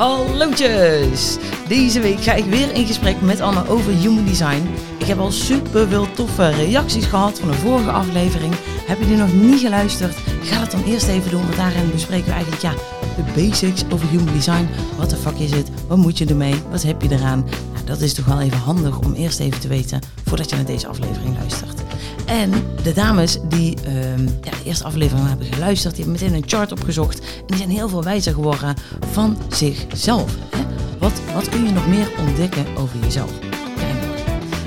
Hallootjes! Deze week ga ik weer in gesprek met Anne over human design. Ik heb al super veel toffe reacties gehad van de vorige aflevering. Heb je die nog niet geluisterd? Ga dat dan eerst even doen, want daarin bespreken we eigenlijk ja, de basics over human design. Wat de fuck is het? Wat moet je ermee? Wat heb je eraan? Nou, dat is toch wel even handig om eerst even te weten voordat je naar deze aflevering luistert. En de dames die ehm, ja, de eerste aflevering hebben geluisterd, die hebben meteen een chart opgezocht. En die zijn heel veel wijzer geworden van zichzelf. Hè? Wat, wat kun je nog meer ontdekken over jezelf?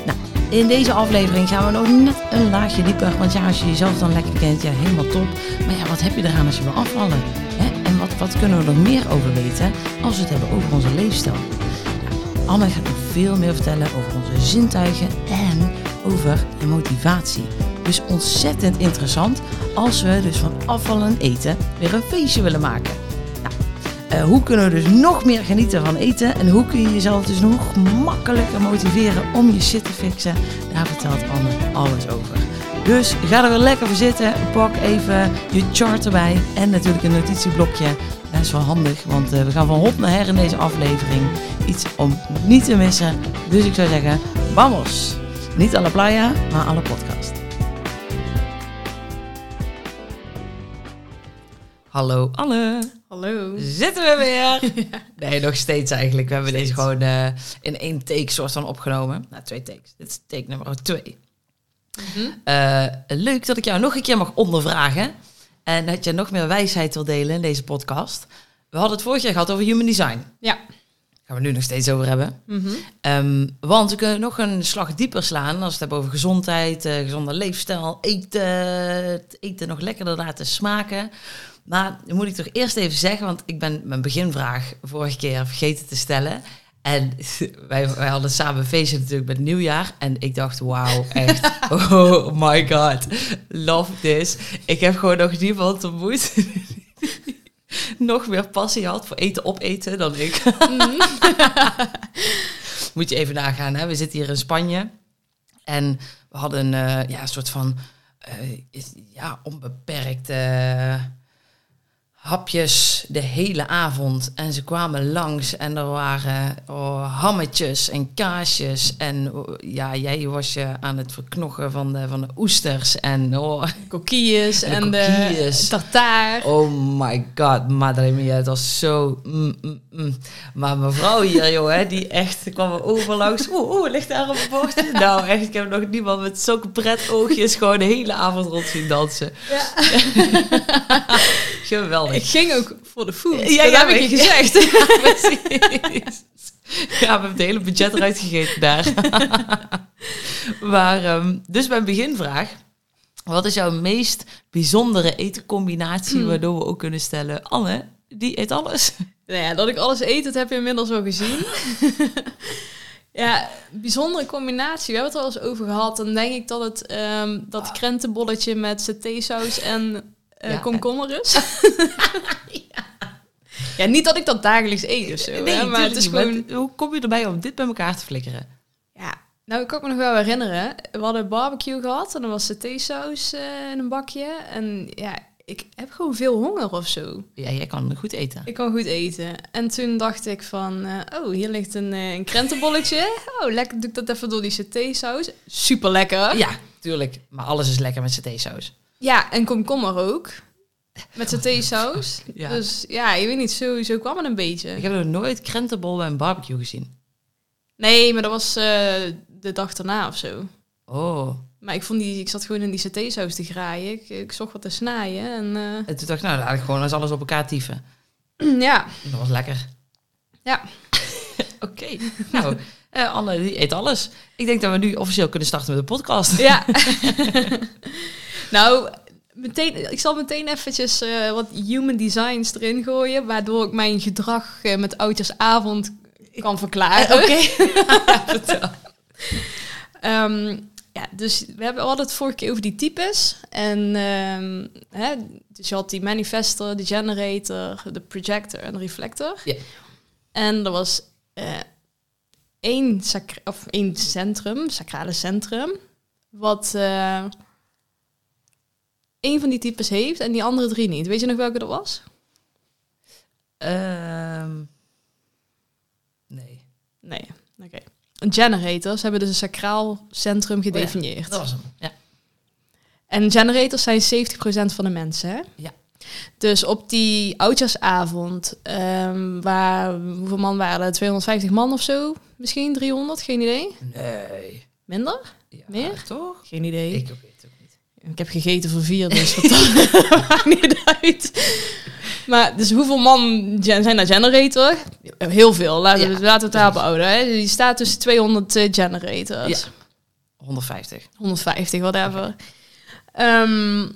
Nou, in deze aflevering gaan we nog net een laagje dieper. Want ja, als je jezelf dan lekker kent, ja, helemaal top. Maar ja, wat heb je eraan als je wil afvallen? Hè? En wat, wat kunnen we er meer over weten als we het hebben over onze leefstijl? Nou, Anne gaat nog veel meer vertellen over onze zintuigen en over de motivatie. Dus ontzettend interessant als we dus van afvallen en eten weer een feestje willen maken. Nou, eh, hoe kunnen we dus nog meer genieten van eten en hoe kun je jezelf dus nog makkelijker motiveren om je shit te fixen? Daar vertelt Anne alles over. Dus ga er weer lekker voor zitten, pak even je chart erbij en natuurlijk een notitieblokje. Dat is wel handig, want eh, we gaan van hop naar her in deze aflevering. Iets om niet te missen. Dus ik zou zeggen, vamos! Niet alle playa, maar alle podcast. Hallo Anne. Hallo. Zitten we weer? Nee, nog steeds eigenlijk. We hebben Steeds. deze gewoon eh, in één take soort van opgenomen. Nou, twee takes. Dit is take nummer twee. Mhm. Eh, leuk dat ik jou nog een keer mag ondervragen. En dat je nog meer wijsheid wil delen in deze podcast. We hadden het vorig jaar gehad over human design. Ja. Gaan we nu nog steeds over hebben. Mhm. Ehm, want we kunnen nog een slag dieper slaan als we het hebben over gezondheid, eh, gezonde leefstijl, eten, het eten nog lekkerder laten smaken. Maar dan moet ik toch eerst even zeggen, want ik ben mijn beginvraag vorige keer vergeten te stellen. En wij, wij hadden samen een feestje natuurlijk met het nieuwjaar. En ik dacht, wauw, echt, oh my god, love this. Ik heb gewoon nog niemand ontmoet nog meer passie had voor eten opeten dan ik. Mhm. Moet je even nagaan, hè? we zitten hier in Spanje. En we hadden eh, ja, een soort van eh, ja, onbeperkte hapjes de hele avond. En ze kwamen langs en er waren oh, hammetjes en kaasjes. En oh, ja, jij was je aan het verknochen van de, van de oesters. En oh, Kokkies En de en de, kokkies. tartaar. Oh my god, madre mia, het was zo... mm, mm, mm. Maar mevrouw hier, jongen, die echt kwam er overlangs. Oeh, oeh, ligt daar op het bord. Nou, echt, ik heb nog niemand met zulke pret oogjes gewoon de hele avond rond zien dansen. Ja. Geweldig. Ik ging ook voor de food. Ja, dat heb ik je gezegd. Precies. Ja, we hebben het hele budget eruit gegeten daar. maar, ehm, dus mijn beginvraag. Wat is jouw meest bijzondere etencombinatie Hmm. waardoor we ook kunnen stellen... Anne, die eet alles. nou ja, dat ik alles eet, dat heb je inmiddels al gezien. ja, bijzondere combinatie. We hebben het er al eens over gehad. Dan denk ik dat het ehm, dat krentenbolletje met satésaus en Ja. komkommer is. ja. niet dat ik dat dagelijks eet of zo. hè, maar het is gewoon... Hoe kom je erbij om dit bij elkaar te flikkeren? Ja, nou, ik kan me nog wel herinneren. We hadden barbecue gehad en er was satésaus eh in een bakje. En ja, ik heb gewoon veel honger of zo. Ja, jij kan goed eten. Ik kan goed eten. En toen dacht ik van, eh, oh, hier ligt een, eh, een krentenbolletje. Oh, lekker, doe ik dat even door die satésaus. Super lekker. Ja, tuurlijk. Maar alles is lekker met satésaus. Ja, en komkommer ook. Met satésaus. Ja. Dus ja, je weet niet, zo kwam het een beetje. Ik heb nog nooit krentenbol bij een barbecue gezien. Nee, maar dat was eh, de dag daarna of zo. Oh. Maar ik, vond die, ik zat gewoon in die satésaus te graaien. Ik, ik zocht wat te snijden. En eh, En toen dacht ik, nou, laat ik gewoon eens alles op elkaar tieven. ja, Dat was lekker. ja. Oké. Nou, eh, Anne, die eet alles. Ik denk dat we nu officieel kunnen starten met de podcast. ja. nou, meteen, ik zal meteen eventjes eh, wat human designs erin gooien. Waardoor ik mijn gedrag eh, met oudjaarsavond kan verklaren. Oké. Vertel. Ehm, ja, dus we hebben hadden het vorige keer over die types. En ehm, hè, dus je had die manifester, de generator, de projector en de reflector. Ja. En er was eh, één, of één centrum, sacrale centrum, wat eh één van die types heeft en die andere drie niet. Weet je nog welke dat was? Ehm, nee. Nee, oké. Generators hebben dus een sacraal centrum oh gedefinieerd. Dat was hem, ja. En generators zijn 70% van de mensen, hè? Ja. Dus op die oudjaarsavond, ehm, waar, hoeveel man waren 250 man of zo? Misschien 300, geen idee? Nee. Minder? Ja, Meer? Toch? Geen idee. Ik ook niet. Ik heb gegeten voor vier, dus wat dat maakt niet uit. Maar dus hoeveel man zijn daar generator? Heel veel. Laten we, Ja, laten we het houden. Hè. Die staat tussen 200 eh, generators. Ja. 150. 150, whatever. Ehm,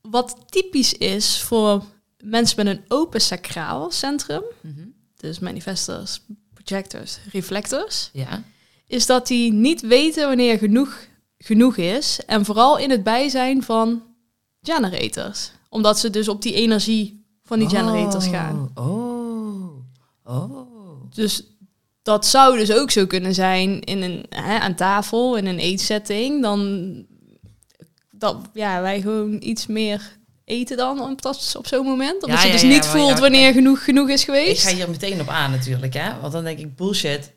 wat typisch is voor mensen met een open sacraal centrum, Mhm. dus manifestors, projectors, reflectors, Ja. is dat die niet weten wanneer genoeg genoeg is. En vooral in het bijzijn van generators. Omdat ze dus op die energie van die generators gaan. Oh. Oh. Dus dat zou dus ook zo kunnen zijn in een, hè, aan tafel, in een eetsetting. Dan dat ja, wij gewoon iets meer eten dan op, dat, op zo'n moment. Omdat Ja, je dus ja, niet voelt ja, wanneer genoeg genoeg is Ik geweest. ga hier meteen op aan natuurlijk, hè. Want dan denk ik, bullshit.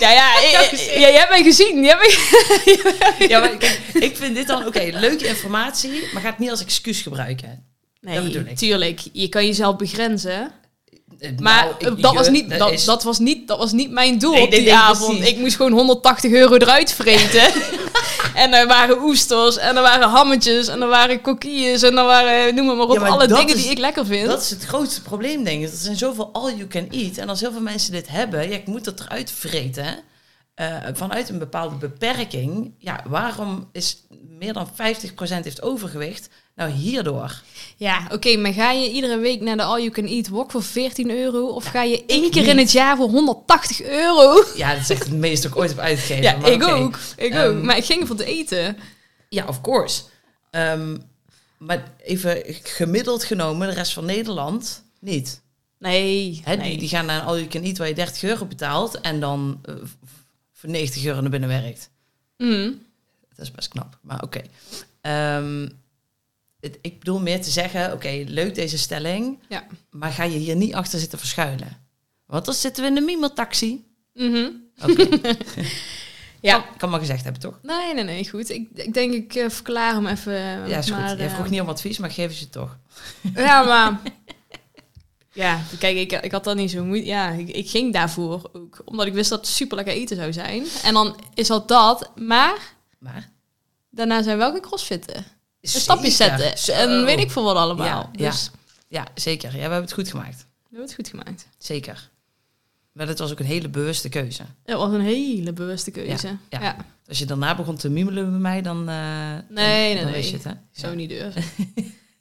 Ja, ja, Ja, ja, jij hebt mij gezien. Jij Ja, maar kijk, ik vind dit dan, oké, leuke informatie, maar ga het niet als excuus gebruiken. Dat Nee, ik. tuurlijk. Je kan jezelf begrenzen. Eh, Maar nou, ik- dat, was niet, dat, is- dat, was niet, dat was niet mijn doel Nee, op nee, die nee, avond. precies. Ik moest gewoon 180 euro eruit vreten. En er waren oesters, en er waren hammetjes, en er waren kokkies, en er waren, noem maar, op, Ja, maar alle dingen is- die ik lekker vind. Dat is het grootste probleem, denk ik. Er zijn zoveel all you can eat. En als heel veel mensen dit hebben, ja, ik moet dat eruit vreten. Eh, vanuit een bepaalde beperking. Ja, waarom is meer dan 50% heeft overgewicht? Nou, hierdoor. Ja, oké, maar ga je iedere week naar de All You Can Eat Wok voor 14 euro? Of ga je één keer niet. in het jaar voor 180 euro? Ja, dat is echt het meest dat ik ooit heb uitgegeven. Ja, maar ik ook. Ik Ehm, ook. Maar ik ging voor het eten. Ja, of course. Ehm, maar even gemiddeld genomen, de rest van Nederland niet. Nee, Hè, nee. die, die gaan naar een all you can eat waar je 30 euro betaalt en dan eh, voor 90 euro naar binnen werkt. Mm. Dat is best knap, maar oké. Ehm, het- ik bedoel meer te zeggen, oké, leuk deze stelling, Ja. maar ga je hier niet achter zitten verschuilen. Want dan zitten we in de mimeltaxi. Mhm. Oké, Ja. kan, kan maar gezegd hebben, toch? Nee, nee, nee, goed. Ik, ik denk, ik eh, verklaar hem even. Ja, is maar, goed. Eh, vroeg niet om advies, maar geef ze toch. Ja, maar... Ja, kijk, ik, ik had dat niet zo moeite. Ja, ik, ik ging daarvoor ook. Omdat ik wist dat het super lekker eten zou zijn. En dan is dat dat. Maar Maar... daarna zijn we wel crossfitten. Een stapje zetten. Zo. En weet ik veel wat allemaal. Ja, dus Ja, zeker. Ja, we hebben het goed gemaakt. we hebben het goed gemaakt. Zeker. Maar dat was ook een hele bewuste keuze. Dat was een hele bewuste keuze. Ja, Ja, ja. Als je daarna begon te mumelen bij mij, dan... eh, Nee, dan, nee, dan nee. je het, hè? Zo niet durven.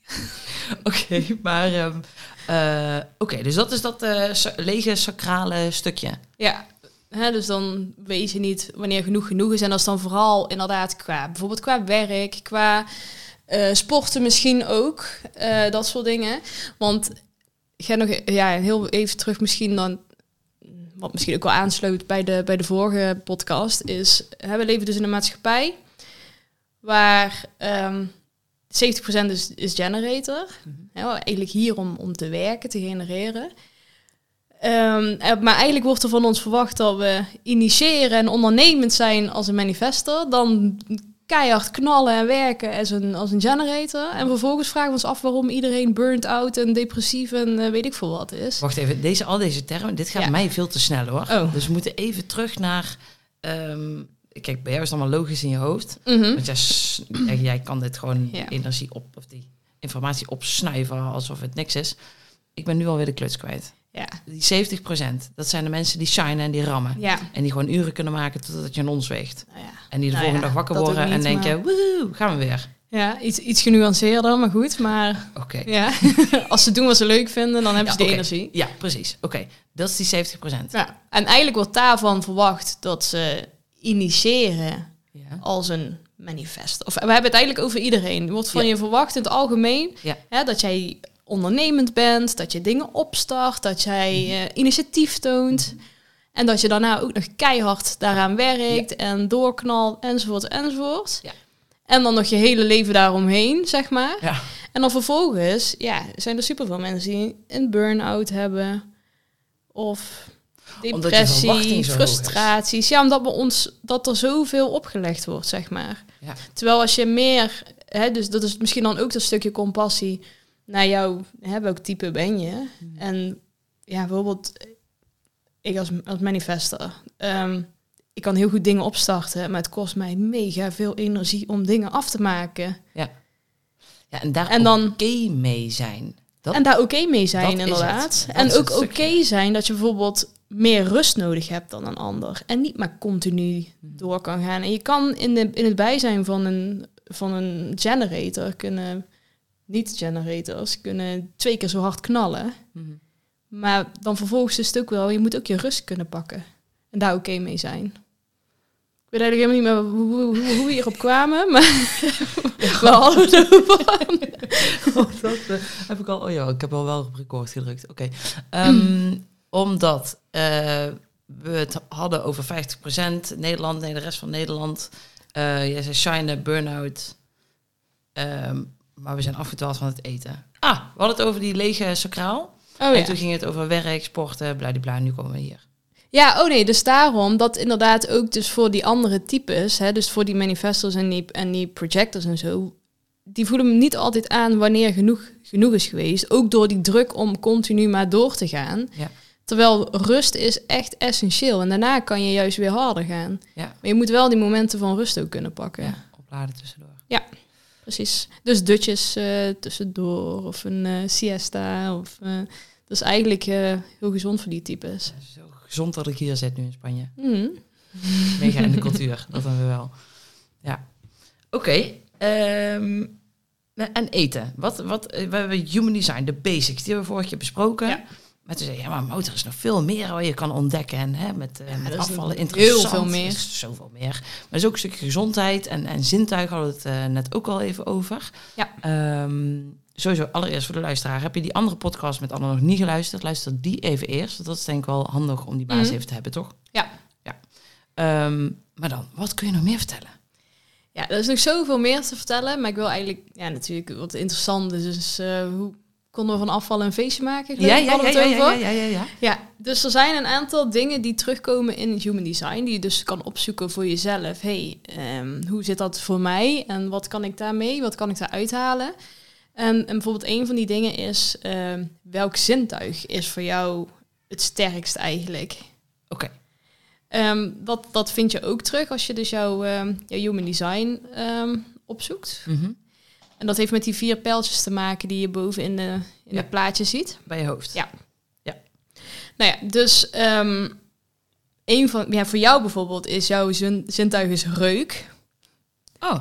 Oké, maar... ehm, eh, Oké, dus dat is dat eh, lege sacrale stukje. Ja, dus dan weet je niet wanneer genoeg genoeg is. En dat is dan vooral inderdaad qua, bijvoorbeeld qua werk, qua eh, sporten misschien ook, dat soort dingen. Want ga nog ja, heel even terug misschien dan, wat misschien ook wel aansluit bij de, bij de vorige podcast, is hè, we leven dus in een maatschappij waar ehm 70% is, is generator. Hè, eigenlijk hier om, om te werken, te genereren. Ehm, eh, maar eigenlijk wordt er van ons verwacht dat we initiëren en ondernemend zijn als een manifester. Dan keihard knallen en werken als een, als een generator. En vervolgens vragen we ons af waarom iedereen burnt out en depressief en eh, weet ik veel wat is. Wacht even, deze, al deze termen, dit gaat Ja. mij veel te snel hoor. Oh. Dus we moeten even terug naar... ehm, kijk, bij jou is het allemaal logisch in je hoofd. Mhm. Want jij, jij kan dit gewoon Ja. energie op, of die informatie opsnuiven alsof het niks is. Ik ben nu alweer de kluts kwijt. Ja. Die 70% dat zijn de mensen die shinen en die rammen. Ja. En die gewoon uren kunnen maken totdat je een ons weegt. Nou ja. En die de Nou volgende dag wakker worden en denken, woehoe, gaan we weer. Ja, iets, iets genuanceerder, maar goed. Maar Oké. ja, als ze doen wat ze leuk vinden, dan hebben ze de energie. Ja, precies. Oké, dat is die 70 Ja. En eigenlijk wordt daarvan verwacht dat ze initiëren Ja. als een manifest. Of we hebben het eigenlijk over iedereen. Er wordt van Ja. je verwacht in het algemeen Ja. hè, dat jij ondernemend bent, dat je dingen opstart, dat jij Mhm. eh, initiatief toont. En dat je daarna ook nog keihard daaraan werkt en doorknalt enzovoort enzovoort. Ja. En dan nog je hele leven daaromheen, zeg maar. Ja. En dan vervolgens, ja, zijn er superveel mensen die een burn-out hebben. Of Omdat je depressie, frustraties. Ja, omdat we ons dat er zoveel opgelegd wordt, zeg maar. Ja. Terwijl als je meer, hè, dus dat is misschien dan ook dat stukje compassie naar jou, hè, welk type ben je? Mhm. En ja, bijvoorbeeld, ik als, als manifester, ehm, ik kan heel goed dingen opstarten, maar het kost mij mega veel energie om dingen af te maken. Ja, en daar En dan- oké mee zijn. Dat, En daar oké mee zijn, inderdaad. En ook oké zijn dat je bijvoorbeeld meer rust nodig hebt dan een ander. En niet maar continu Mhm. door kan gaan. En je kan in, de, in het bijzijn van een, van een generator kunnen, niet-generators, kunnen twee keer zo hard knallen. Mhm. Maar dan vervolgens is het ook wel, je moet ook je rust kunnen pakken. En daar oké mee zijn. Ik weet eigenlijk helemaal niet meer hoe, hoe, hoe, hoe we hierop kwamen, maar we hadden het over. Oh, dat eh, heb ik al. Oh ja, ik heb al wel op record gedrukt. Oké. Ehm, Omdat eh, we het hadden over 50% Nederland, nee, de rest van Nederland. Eh jij zei shine, burn-out. Ehm, maar we zijn afgedwaald van het eten. Ah, we hadden het over die lege sacraal. Oh, en ja. toen ging het over werk, sporten, bladibla. Nu komen we hier. Ja, oh nee, dus daarom dat inderdaad ook dus voor die andere types, hè, dus voor die manifestors en die, en die projectors en zo, die voelen me niet altijd aan wanneer genoeg, genoeg is geweest. Ook door die druk om continu maar door te gaan. Ja. Terwijl rust is echt essentieel en daarna kan je juist weer harder gaan. Ja. Maar je moet wel die momenten van rust ook kunnen pakken. Ja, opladen tussendoor. Precies. Dus dutjes eh, tussendoor of een eh, siesta. Of, eh, dat is eigenlijk heel gezond voor die types. Zo gezond dat ik hier zit nu in Spanje. Mhm. Mega in de cultuur, dat dan weer wel. Ja. Oké. ehm, en eten. Wat, wat, we hebben human design, de basics, die hebben we vorige keer besproken. Ja. Maar toen zei ja, maar motor is nog veel meer wat je kan ontdekken. En hè, met, eh, met dat is afvallen heel interessant. veel meer. Er is zoveel meer. Maar is ook een stukje gezondheid en, en zintuig hadden we het eh, net ook al even over. Ja. Ehm, sowieso, allereerst voor de luisteraar. Heb je die andere podcast met Anne nog niet geluisterd? Luister die even eerst. want Dat is denk ik wel handig om die basis Mhm. even te hebben, toch? Ja. ja. Ehm, maar dan, wat kun je nog meer vertellen? Ja, er is nog zoveel meer te vertellen. Maar ik wil eigenlijk, ja, natuurlijk wat interessant is. Dus hoe konden we van afvallen een feestje maken? Ja, ja, ja, ja, ja, ja, ja, ja. Ja, dus er zijn een aantal dingen die terugkomen in human design, die je dus kan opzoeken voor jezelf. hey, ehm, hoe zit dat voor mij en wat kan ik daarmee, wat kan ik daar uithalen? En, en bijvoorbeeld een van die dingen is, ehm, welk zintuig is voor jou het sterkst eigenlijk? Oké. Ehm, dat, dat vind je ook terug als je dus jouw, jouw human design opzoekt. Mhm. En dat heeft met die vier pijltjes te maken die je boven in, de, in Ja. het plaatje ziet. Bij je hoofd. Ja. Nou ja, dus ehm een van, ja, voor jou bijvoorbeeld is jouw zin, zintuig is reuk. Oh,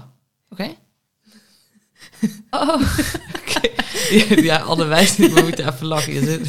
oké. Oh. Ja, Anne wijst niet, we moeten even lachen.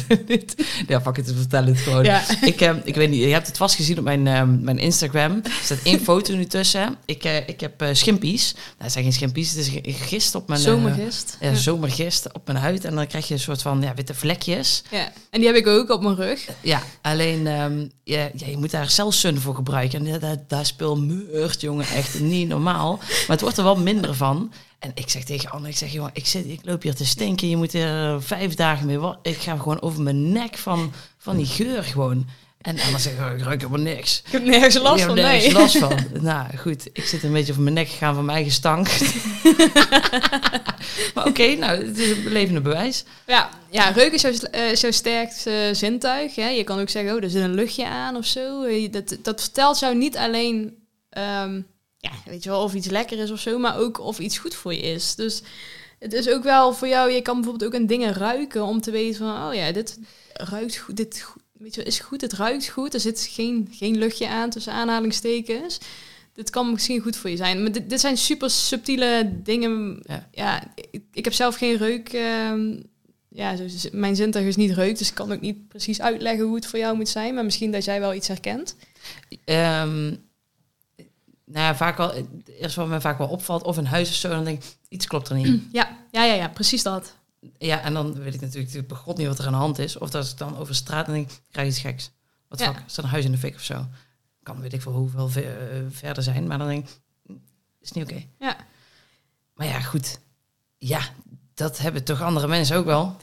Ja, fuck het, vertel het gewoon. Ja. Ik, eh, ik weet niet, je hebt het vast gezien op mijn, eh, mijn Instagram. Er staat één foto nu tussen. Ik, eh, ik heb eh, schimpies. Nou, het zijn geen schimpies, het is gist op mijn... eh, Zomergist. ja, zomergist op mijn huid. En dan krijg je een soort van ja, witte vlekjes. Ja. En die heb ik ook op mijn rug. Ja, alleen ehm, ja, ja, je moet daar celsun voor gebruiken. En ja, daar, daar speel meurt, jongen, echt niet normaal. Maar het wordt er wel minder van. En ik zeg tegen Anne, ik zeg, jongen, ik, zit, ik loop hier te stinken. Je moet er vijf dagen mee Ik ga gewoon over mijn nek van, van die geur gewoon. En Anne zegt, oh, ik ruik helemaal niks. Ik heb nergens last Ik van, nergens nee. last van. Nou, goed, ik zit een beetje over mijn nek gegaan van mijn eigen stank. maar oké, nou, het is een levende bewijs. Ja, ja reuk is jouw, eh, jouw sterkste zintuig. Hè? Je kan ook zeggen, oh, er zit een luchtje aan of zo. Eh, Dat, dat vertelt jou niet alleen, ehm, ja, weet je wel, of iets lekker is of zo, maar ook of iets goed voor je is. Dus het is ook wel voor jou, je kan bijvoorbeeld ook aan dingen ruiken om te weten van, oh ja, dit ruikt goed, dit weet je, wel, is goed, het ruikt goed. Er zit geen, geen luchtje aan tussen aanhalingstekens. Dit kan misschien goed voor je zijn. Maar dit, dit zijn super subtiele dingen. Ja. Ja, ik, ik heb zelf geen reuk. ehm, ja, mijn zintuig is niet reuk, dus ik kan ook niet precies uitleggen hoe het voor jou moet zijn. Maar misschien dat jij wel iets herkent. Ehm, nou ja, vaak wel, eerst wat me vaak wel opvalt, of een huis of zo, dan denk ik, iets klopt er niet. Ja, ja, ja, ja precies dat. ja, en dan weet ik natuurlijk bij god niet wat er aan de hand is. Of dat ik dan over straat en denk, ik krijg iets geks. Wat Ja. fuck, is er een huis in de fik of zo? Kan weet ik veel hoeveel ver, eh, verder zijn, maar dan denk ik, hm, is niet oké. Ja. Maar ja, goed. Ja, dat hebben toch andere mensen ook wel.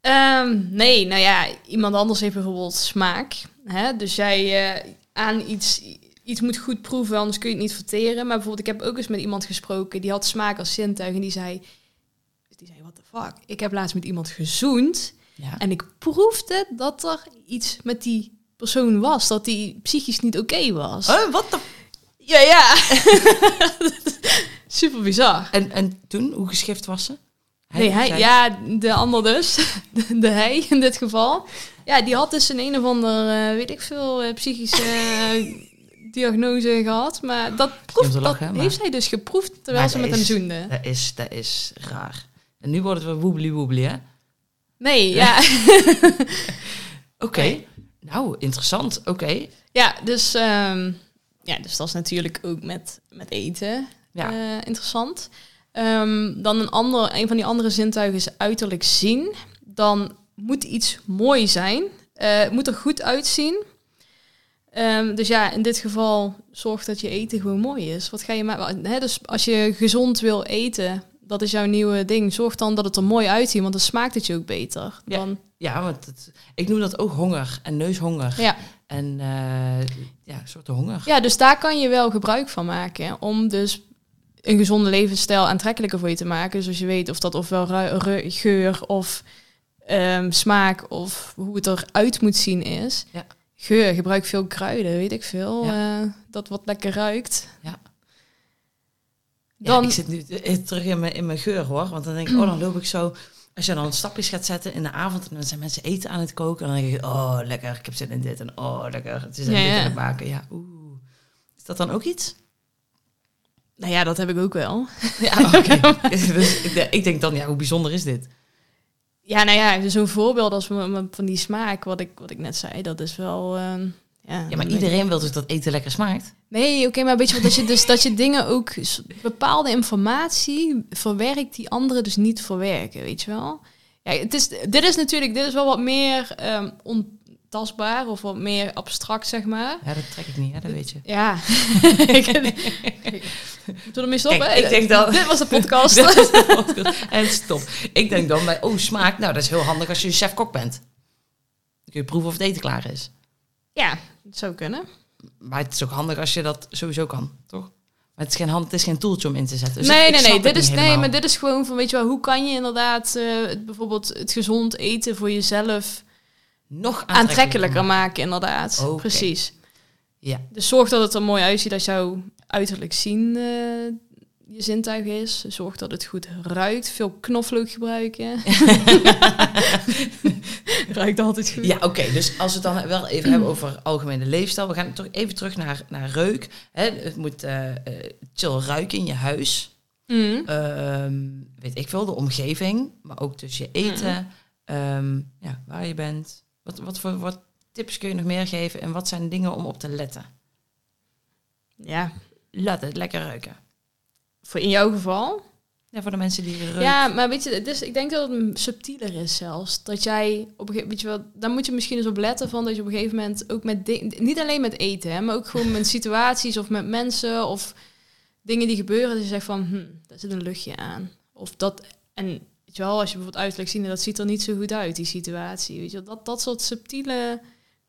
Ehm, nee, nou ja, iemand anders heeft bijvoorbeeld smaak. Hè? Dus jij eh, aan iets, iets moet goed proeven, anders kun je het niet verteren. Maar bijvoorbeeld, ik heb ook eens met iemand gesproken, die had smaak als zintuig en die zei... Die zei, what the fuck? Ik heb laatst met iemand gezoend Ja. en ik proefde dat er iets met die persoon was. Dat die psychisch niet oké was. Oh, wat de... Ja, ja. Super bizar. En, en toen, hoe geschift was ze? nee, hij, ja, de ander dus. De, de hij in dit geval. Ja, die had dus een een of ander, eh, weet ik veel, eh, psychische diagnose gehad. Maar dat, proeft, te dat lachen, maar- heeft zij dus geproefd terwijl Maar ze met hem is- zoende. Dat is, dat is raar. En nu wordt het weer woebly woebly, hè? Nee, ja. Oké. Nee. Nou, interessant. Oké. ja, dus, ehm, ja, dus dat is natuurlijk ook met, met eten Ja. eh, interessant. Ehm, dan een, ander, een van die andere zintuigen is uiterlijk zien. Dan moet iets mooi zijn. Eh, het moet er goed uitzien. Ehm, dus ja, in dit geval zorg dat je eten gewoon mooi is. Wat ga je maken? Dus als je gezond wil eten, dat is jouw nieuwe ding. Zorg dan dat het er mooi uitziet, want dan smaakt het je ook beter. Ja. Dan, Ja, want het, ik noem dat ook honger en neushonger. ja. En eh, ja, een soort honger. ja, dus daar kan je wel gebruik van maken. Om dus een gezonde levensstijl aantrekkelijker voor je te maken. Dus als je weet of dat ofwel geur of ehm, smaak of hoe het eruit moet zien is. Ja. Geur, gebruik veel kruiden, weet ik veel. Ja. eh, dat wat lekker ruikt. Ja. Dan, Ja, ik zit nu eh, terug in mijn, in mijn geur hoor. Want dan denk ik, oh, dan loop ik zo. Als je dan stapjes gaat zetten in de avond en dan zijn mensen eten aan het koken. En dan denk ik, oh, lekker, ik heb zin in dit. En oh, lekker, het is een Ja, dit ja. aan het maken. Ja, oeh. Is dat dan ook iets? nou ja, dat heb ik ook wel. Ja, oké. dus ik denk dan, ja, hoe bijzonder is dit? Ja, nou ja, zo'n voorbeeld als van die smaak, wat ik, wat ik net zei, dat is wel... ehm, ja, Ja, maar iedereen wil dus dat eten lekker smaakt. Nee, oké, maar weet je wat, dat je dus dat je dingen ook bepaalde informatie verwerkt die anderen dus niet verwerken, weet je wel? Ja, het is, dit is natuurlijk, dit is wel wat meer ehm, ontastbaar of wat meer abstract, zeg maar. Ja, dat trek ik niet, hè, dat weet je. Ja. We ermee stoppen? Kijk, ik denk dan- Dit was de podcast. en stop. Ik denk dan bij, oh, smaak. Nou, dat is heel handig als je chef-kok bent. Dan kun je proeven of het eten klaar is. ja, het zou kunnen. Maar het is ook handig als je dat sowieso kan, toch? Maar het is geen, hand, het is geen toeltje om in te zetten. Dus nee, ik- ik nee, nee. Dit is, nee, maar dit is gewoon van, weet je wel, hoe kan je inderdaad eh, bijvoorbeeld het gezond eten voor jezelf Nog aantrekkelijker maken, inderdaad. Precies. Ja. Dus zorg dat het er mooi uitziet, dat jouw uiterlijk zien eh, je zintuig is. Zorg dat het goed ruikt. Veel knoflook gebruiken. ruikt altijd goed. Ja, oké. Dus als we het dan wel even hebben over algemene leefstijl. We gaan toch even terug naar, naar reuk. Hè, het moet eh, chill ruiken in je huis. Mm. Ehm, weet ik veel, de omgeving. Maar ook dus je eten. ehm, ja, waar je bent. Wat, wat voor wat tips kun je nog meer geven? En wat zijn dingen om op te letten? Ja, Laat het lekker ruiken. voor in jouw geval. Ja, voor de mensen die reuk... Ja, maar weet je, het is, ik denk dat het subtieler is zelfs. Dat jij op een gegeven weet je wel, daar moet je misschien eens op letten van dat je op een gegeven moment ook met dingen, niet alleen met eten, hè, maar ook gewoon met situaties of met mensen of dingen die gebeuren, dat je zegt van, hm, daar zit een luchtje aan. Of dat, en weet je wel, als je bijvoorbeeld uiterlijk ziet, dat ziet er niet zo goed uit, die situatie. Weet je, wel. dat, dat soort subtiele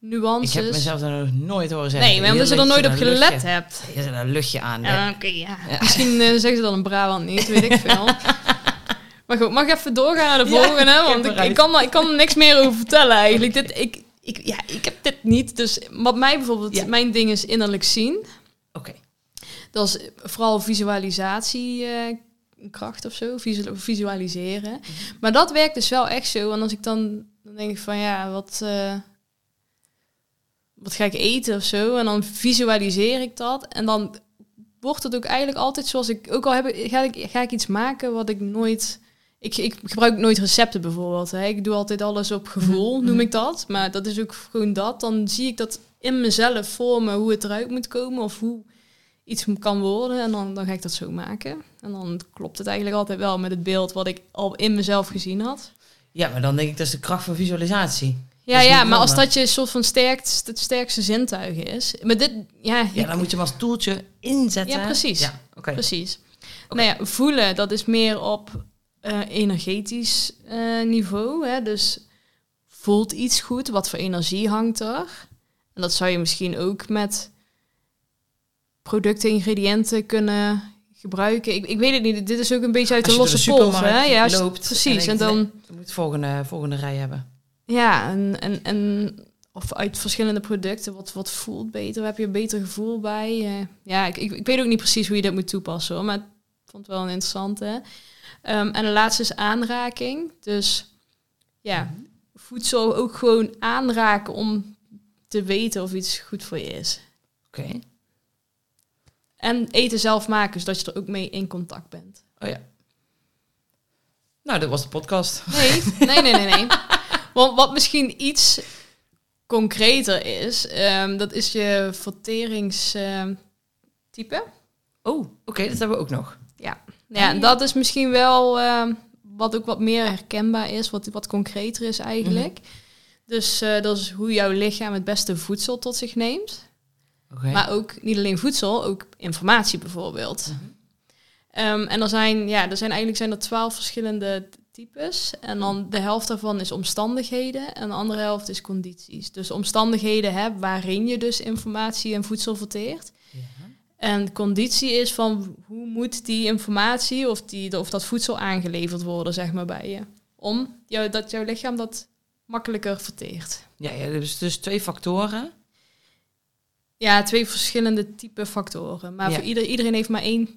ik nuances. heb mezelf daar nog nooit horen zeggen. nee, maar omdat je er nooit op gelet hebt. Je zet een luchtje aan. Ja, oké, ja. Misschien eh, zeggen ze dan een Brabant niet, weet ik veel. maar goed, mag ik even doorgaan naar de volgende? Want ik, ik, kan, er- ik kan er niks meer over vertellen eigenlijk. Dit, ik, ik, ja, ik heb dit niet. Dus wat mij bijvoorbeeld, Ja. mijn ding is innerlijk zien. Oké. Dat is vooral visualisatie. eh, kracht of zo, visu- visualiseren. Mhm. Maar dat werkt dus wel echt zo. En als ik dan, dan denk ik van ja, wat, eh, wat ga ik eten of zo? En dan visualiseer ik dat. En dan wordt het ook eigenlijk altijd zoals ik, ook al heb ik, ga, ik, ga ik iets maken wat ik nooit... Ik, ik gebruik nooit recepten bijvoorbeeld. Hè. Ik doe altijd alles op gevoel, Mhm. noem ik dat. Maar dat is ook gewoon dat. Dan zie ik dat in mezelf voor me hoe het eruit moet komen of hoe iets kan worden. En dan, dan ga ik dat zo maken. En dan klopt het eigenlijk altijd wel met het beeld wat ik al in mezelf gezien had. Ja, maar dan denk ik dat is de kracht van visualisatie. Ja, is ja, maar als dat je een soort van sterkst, het sterkste zintuig is. Maar dit, ja, Ja, dan moet je hem als toeltje inzetten. Ja, precies. Ja, oké. precies. Nou ja, voelen, dat is meer op eh, energetisch eh, niveau. Hè? Dus voelt iets goed? Wat voor energie hangt er? En dat zou je misschien ook met producten, ingrediënten kunnen gebruiken. Ik, ik weet het niet. Dit is ook een beetje uit de losse de pols. Hè? Ja, als je- loopt precies. en En, dan, Je moet volgende, volgende rij hebben. ja, en, en, en of uit verschillende producten, wat, wat voelt beter? Heb je een beter gevoel bij? Eh, ja, ik, ik, ik weet ook niet precies hoe je dat moet toepassen hoor, maar ik vond het wel een interessante. Ehm, en de laatste is aanraking. Dus ja, Mhm. voedsel ook gewoon aanraken om te weten of iets goed voor je is. Oké. En eten zelf maken, zodat je er ook mee in contact bent. Oh ja. Nou, dat was de podcast. Nee, nee, nee, nee, nee. Want wat misschien iets concreter is, ehm, dat is je verteringstype. Oh, oké, dat hebben we ook nog. ja, en dat is misschien wel ehm, wat ook wat meer herkenbaar is, wat, wat concreter is eigenlijk. Dus eh, dat is hoe jouw lichaam het beste voedsel tot zich neemt. Maar ook niet alleen voedsel, ook informatie bijvoorbeeld. Mhm. Ehm, en er zijn, ja, er zijn eigenlijk zijn er twaalf verschillende types. En dan de helft daarvan is omstandigheden en de andere helft is condities. Dus omstandigheden hè, waarin je dus informatie en voedsel verteert. Ja. En conditie is van hoe moet die informatie of, die, of dat voedsel aangeleverd worden, zeg maar, bij je. Om jou, dat jouw lichaam dat makkelijker verteert. Ja, ja, dus, dus twee factoren. Ja, twee verschillende type factoren. Maar Ja. voor ieder, iedereen heeft maar één,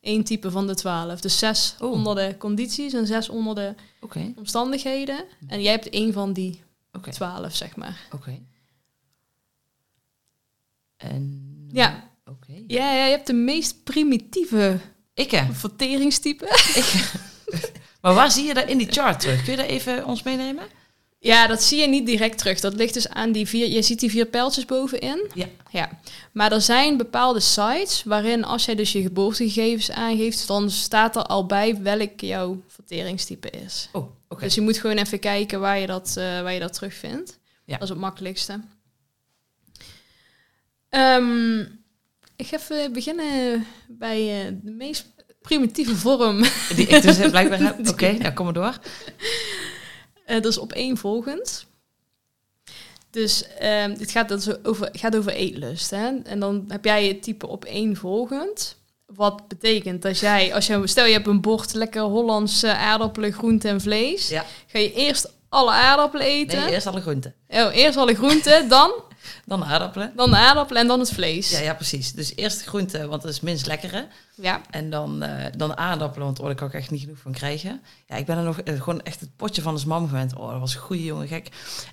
één type van de twaalf. Dus zes Oh. onder de condities en zes onder de omstandigheden. En jij hebt één van die oké, twaalf, zeg maar. oké. En... Ja. Oké. Ja, ja, je hebt de meest primitieve Ik hè? verteringstype. Maar waar zie je dat in die chart terug? Kun je dat even ons meenemen? Ja, dat zie je niet direct terug. Dat ligt dus aan die vier... Je ziet die vier pijltjes bovenin. Ja. Ja. Maar er zijn bepaalde sites waarin als jij dus je geboortegegevens aangeeft... dan staat er al bij welk jouw verteringstype is. Oh, oké. Dus je moet gewoon even kijken waar je dat, eh, waar je dat terugvindt. Ja. Dat is het makkelijkste. Ehm, ik ga even beginnen bij eh, de meest primitieve vorm. Die ik dus blijkbaar heb. Oké, nou kom maar door. Eh, dat is opeenvolgend. Dus ehm het gaat, dus over, gaat over eetlust. Hè? En dan heb jij het type opeenvolgend. Wat betekent dat jij, als je, stel je hebt een bord lekker Hollandse aardappelen, groenten en vlees. Ja. Ga je eerst alle aardappelen eten. Nee, eerst alle groenten. Oh, eerst alle groenten, dan, Dan de aardappelen. dan de aardappelen en dan het vlees. Ja, ja, precies. Dus eerst de groenten, want dat is minst lekkere. Ja. En dan, eh, dan de aardappelen, want daar kan ik echt niet genoeg van krijgen. Ja, ik ben er nog eh, gewoon echt het potje van de mam gewend. Oh, dat was een goede jongen, gek.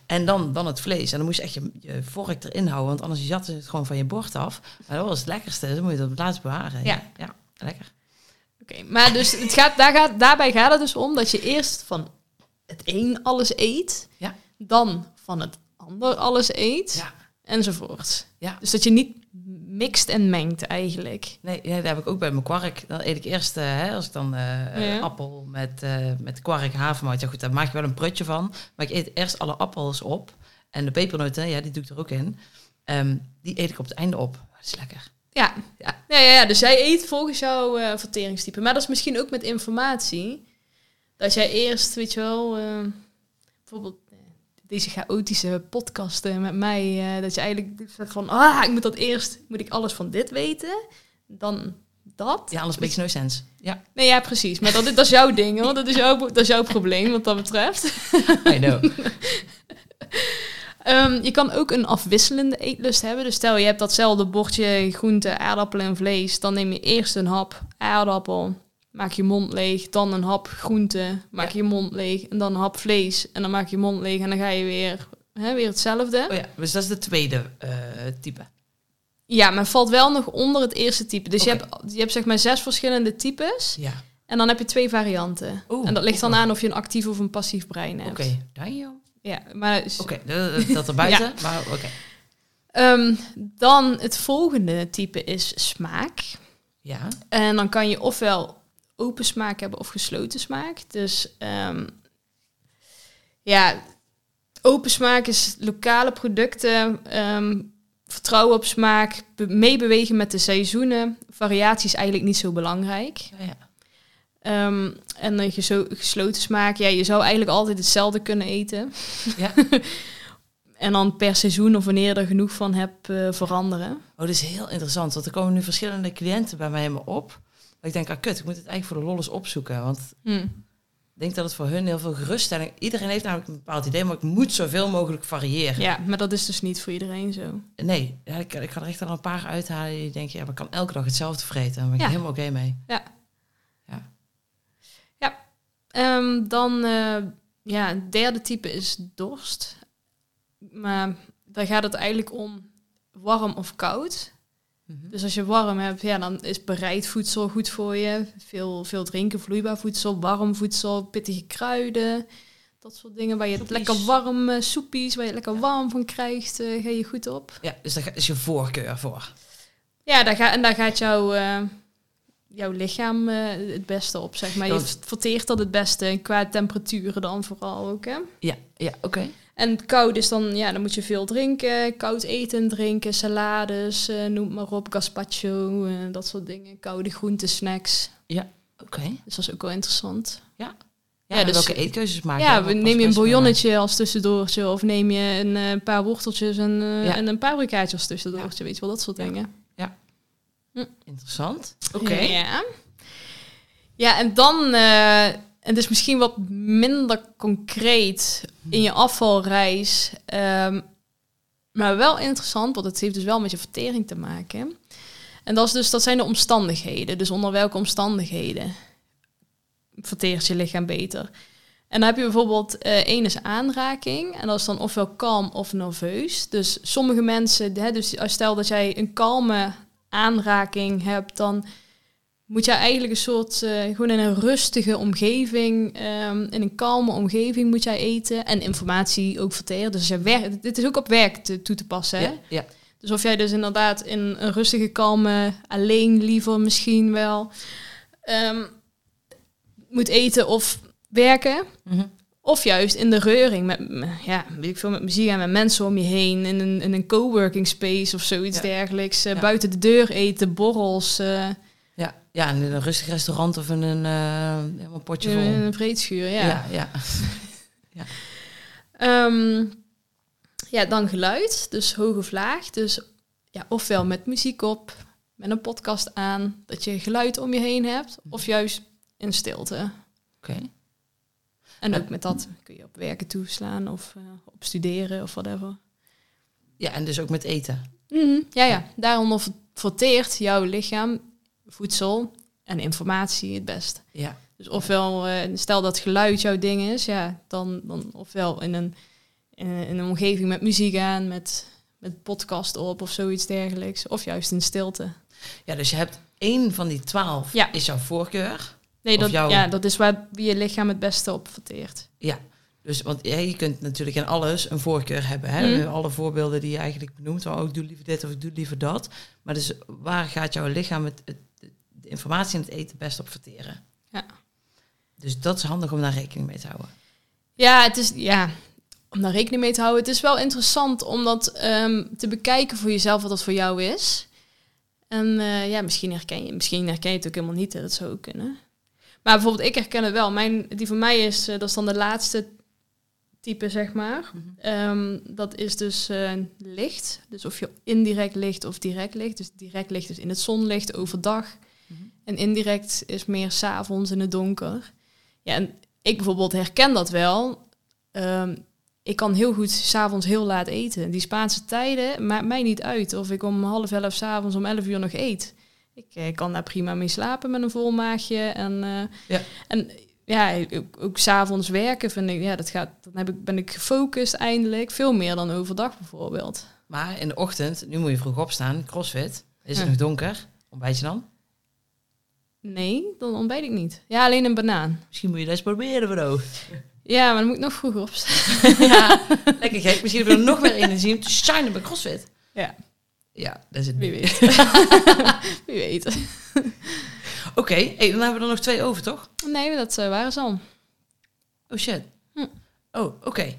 En dan, dan het vlees. En dan moest je echt je, je vork erin houden, want anders ze het gewoon van je bord af. Maar dat was het lekkerste, dus dan moet je dat op het laatst bewaren. Ja. ja, lekker. Oké, maar dus het gaat, daar gaat, daarbij gaat het dus om dat je eerst van het een alles eet, Ja. dan van het ander alles eet, Ja. Enzovoort. Ja. Dus dat je niet mixt en mengt eigenlijk. Nee, ja, dat heb ik ook bij mijn kwark. Dan eet ik eerst, eh, hè, als ik dan eh, Ja. appel met, eh, met kwark, havermout. Ja goed, daar maak ik wel een prutje van. Maar ik eet eerst alle appels op. En de pepernoten, ja, die doe ik er ook in. Ehm, die eet ik op het einde op. Dat is lekker. Ja, ja. ja, ja, ja. dus jij eet volgens jouw eh, verteringstype. Maar dat is misschien ook met informatie. Dat jij eerst, weet je wel, eh, bijvoorbeeld eh, deze chaotische podcasten met mij, eh, dat je eigenlijk zegt van, ah, ik moet dat eerst, moet ik alles van dit weten, dan dat. Ja, anders makes no sense. Ja, Nee, ja, precies. Maar dat, dat is jouw ding, hoor. Dat is jouw, dat is jouw probleem, wat dat betreft. I know. Ehm, je kan ook een afwisselende eetlust hebben. Dus stel je hebt datzelfde bordje groente, aardappelen en vlees. Dan neem je eerst een hap aardappel, maak je mond leeg. Dan een hap groente, maak Ja. je mond leeg. En dan een hap vlees en dan maak je mond leeg. En dan ga je weer, hè, weer hetzelfde. Oh ja, dus dat is de tweede eh, type. Ja, maar valt wel nog onder het eerste type. Dus je, hebt, je hebt zeg maar zes verschillende types. Ja, En dan heb je twee varianten. Oeh, en dat ligt dan aan of je een actief of een passief brein oké. hebt. Damn. Ja, maar Oké, dat, dat er buiten. Maar oké. Dan het volgende type is smaak. Ja. En dan kan je ofwel open smaak hebben of gesloten smaak. Dus ehm, ja, open smaak is lokale producten, ehm, vertrouwen op smaak, be- meebewegen met de seizoenen. Variatie is eigenlijk niet zo belangrijk. Ja, ja. Ehm, en dan je zo gesloten smaak. Ja, je zou eigenlijk altijd hetzelfde kunnen eten. Ja. En dan per seizoen of wanneer je er genoeg van hebt eh, veranderen. Oh, dat is heel interessant. Want er komen nu verschillende cliënten bij mij helemaal op. Ik denk, ah kut, ik moet het eigenlijk voor de lolles opzoeken. Want Hm. ik denk dat het voor hun heel veel geruststelling... Iedereen heeft namelijk een bepaald idee, maar ik moet zoveel mogelijk variëren. Ja, maar dat is dus niet voor iedereen zo. Nee, ja, ik, ik ga er echt al een paar uithalen die denk je, ja, maar ik kan elke dag hetzelfde vreten. Daar ben ik Ja. helemaal oké mee. Ehm, dan, eh, ja, het derde type is dorst. Maar daar gaat het eigenlijk om warm of koud. Mhm. Dus als je warm hebt, ja, dan is bereid voedsel goed voor je. Veel, veel drinken, vloeibaar voedsel, warm voedsel, pittige kruiden. Dat soort dingen waar je het lekker warm, soepies, waar je het lekker warm van krijgt, eh, ga je goed op. Ja, dus daar is je voorkeur voor. Ja, daar ga, en daar gaat jouw, eh, jouw lichaam eh, het beste op, zeg maar. Je verteert dat het beste, qua temperaturen dan vooral ook, hè. Ja, ja oké. En koud is dan, ja, dan moet je veel drinken. Koud eten, drinken, salades, eh, noem maar op, gazpacho, eh, dat soort dingen. Koude groenten, snacks. Oké. Dus dat is ook wel interessant. Ja, Ja, dus- welke eetkeuzes maken? ja, we- neem je een bouillonnetje als tussendoortje. Of neem je een eh, paar worteltjes en, eh, Ja. en een paprikaatje als tussendoortje. Weet je wel, dat soort Ja. dingen. Interessant. Oké. Ja. Ja, en dan... het is misschien wat minder concreet in je afvalreis. ehm, maar wel interessant, want het heeft dus wel met je vertering te maken. En dat, is dus, dat zijn de omstandigheden. Dus onder welke omstandigheden verteert je lichaam beter. En dan heb je bijvoorbeeld eh één is aanraking. En dat is dan ofwel kalm of nerveus. Dus sommige mensen, hè, dus stel dat jij een kalme aanraking hebt, dan moet jij eigenlijk een soort, eh, gewoon in een rustige omgeving, ehm, in een kalme omgeving moet jij eten. En informatie ook verteren. Dus als jij werkt, dit is ook op werk te, toe te passen. Hè? Ja, ja. Dus of jij dus inderdaad in een rustige, kalme, alleen liever misschien wel ehm, moet eten of werken. Mhm. Of juist in de reuring met, ja, weet ik veel, met muziek en met mensen om je heen. In een, in een coworking space of zoiets Ja. dergelijks. Eh. Buiten de deur eten, borrels. eh, Ja, ja, in een rustig restaurant of in een helemaal potje vol. in een vreedschuur, ja. ja, ja. Ehm, ja, dan geluid, dus hoog of laag. Dus ja, ofwel met muziek op, met een podcast aan, dat je geluid om je heen hebt, of juist in stilte. Oké. En En- ook met dat kun je op werken toeslaan of eh, op studeren of whatever. Ja, en dus ook met eten. Mhm, Ja, ja. Ver- verteert jouw lichaam voedsel en informatie het best. Ja. Dus ofwel, eh, stel dat geluid jouw ding is, ja, dan, dan ofwel in een, in een, in een omgeving met muziek aan, met, met podcast op of zoiets dergelijks. Of juist in stilte. Ja, dus je hebt één van die twaalf Ja. is jouw voorkeur. Nee, dat, jouw- ja, dat is waar wie je lichaam het beste op verteert. Ja. Dus, want ja, je kunt natuurlijk in alles een voorkeur hebben. Hè? Mhm. Alle voorbeelden die je eigenlijk benoemt. Oh, ik doe liever dit of ik doe liever dat. Maar dus waar gaat jouw lichaam het, informatie en het eten best op verteren? Ja. Dus dat is handig om daar rekening mee te houden. Ja, het is ja, om daar rekening mee te houden. Het is wel interessant om dat ehm, te bekijken voor jezelf wat dat voor jou is. En eh, ja, misschien herken je, misschien herken je het ook helemaal niet. Hè? Dat zou ook kunnen. Maar bijvoorbeeld, ik herken het wel. Mijn, die van mij is, eh, dat is dan de laatste type, zeg maar. Ehm, dat is dus eh, licht. Dus of je indirect licht of direct licht. Dus direct licht is in het zonlicht overdag. En indirect is meer s'avonds in het donker. Ja, en ik bijvoorbeeld herken dat wel. Ehm, ik kan heel goed s'avonds heel laat eten. Die Spaanse tijden maakt mij niet uit of ik om half elf s'avonds om elf uur nog eet. Ik eh, kan daar prima mee slapen met een vol maagje. En, eh, Ja. en ja, ook, ook s'avonds werken vind ik, ja, dat gaat, dan heb ik, ben ik gefocust eindelijk. Veel meer dan overdag bijvoorbeeld. Maar in de ochtend, nu moet je vroeg opstaan, crossfit. Is het Ja. nog donker? Ontbijt je dan? Nee, dan ontbijt ik niet. Ja, alleen een banaan. Misschien moet je dat eens proberen, bro. Ja, maar dan moet ik nog vroeger opstaan. ja, lekker gek. Misschien hebben we er nog meer energie om te shinen bij crossfit. Ja. Ja, dat is het. Wie weet. Wie weet. Oké, hey, dan hebben we er nog twee over, toch? Nee, dat eh, waren ze al. Oh shit. Hm. Oh, oké.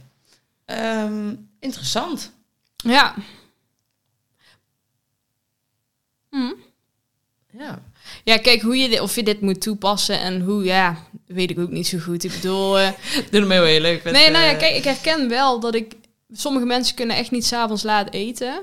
Ehm, interessant. Ja. Hm. Ja. Ja, kijk, hoe je dit, of je dit moet toepassen en hoe, ja, weet ik ook niet zo goed. Ik bedoel... eh, Doe hem heel heel leuk. met, nee, nou ja, eh, kijk, ik herken wel dat ik... Sommige mensen kunnen echt niet s'avonds laat eten.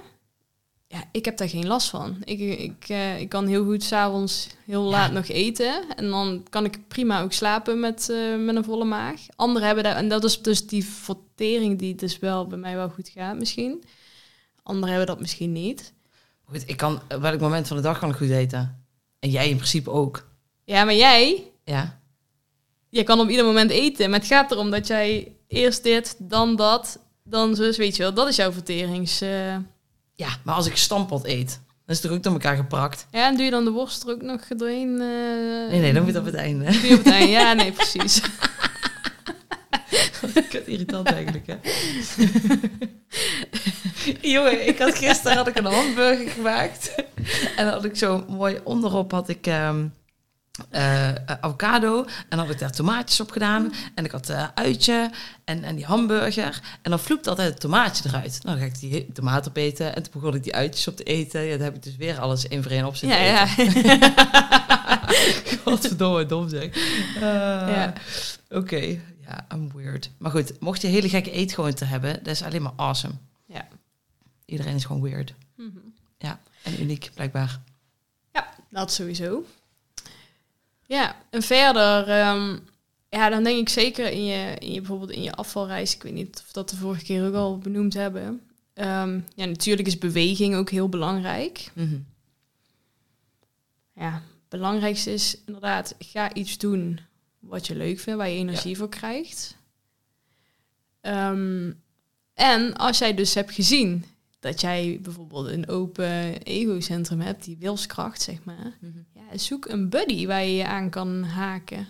Ja, ik heb daar geen last van. Ik, ik, eh, ik kan heel goed s'avonds heel laat nog eten. En dan kan ik prima ook slapen met, met een volle maag. Anderen hebben daar... En dat is dus die vertering die dus wel bij mij wel goed gaat misschien. Anderen hebben dat misschien niet. Goed, ik kan op welk moment van de dag kan ik goed eten. En jij in principe ook. Ja, maar jij... Ja. Je kan op ieder moment eten. Maar het gaat erom dat jij eerst dit, dan dat, dan zus, weet je wel. Dat is jouw verterings... eh. Ja, maar als ik stampot eet, dan is het toch ook door elkaar geprakt. Ja, en doe je dan de worst er ook nog doorheen? eh? Nee, nee, dan moet het op het einde. Doe je op het eind. Ja, nee, precies. Kut irritant eigenlijk, hè? Jongen, ik had gisteren had ik een hamburger gemaakt. En dan had ik zo mooi onderop had ik eh, avocado. En dan had ik daar tomaatjes op gedaan. En ik had eh, uitje en, en die hamburger. En dan vloept altijd het tomaatje eruit. Nou, dan ga ik die tomaat opeten. En toen begon ik die uitjes op te eten. Ja, dan heb ik dus weer alles één voor één op zitten Ja, eten. ja. Godverdomme, dom zeg. Ja. Oké, ja, I'm weird. Maar goed, mocht je hele gekke eetgewoonten hebben, dat is alleen maar awesome. Ja. Iedereen is gewoon weird. Mhm. Ja, en uniek blijkbaar. Ja, dat sowieso. Ja, en verder, ehm, ja, dan denk ik zeker in je, in je bijvoorbeeld in je afvalreis. Ik weet niet of dat de vorige keer ook al benoemd hebben. Ehm, ja, natuurlijk is beweging ook heel belangrijk. Mhm. Ja, het belangrijkste is inderdaad, ga iets doen wat je leuk vindt, waar je energie voor krijgt. Ehm, en als jij dus hebt gezien dat jij bijvoorbeeld een open egocentrum hebt, die wilskracht, zeg maar. Mhm. Ja, zoek een buddy waar je je aan kan haken.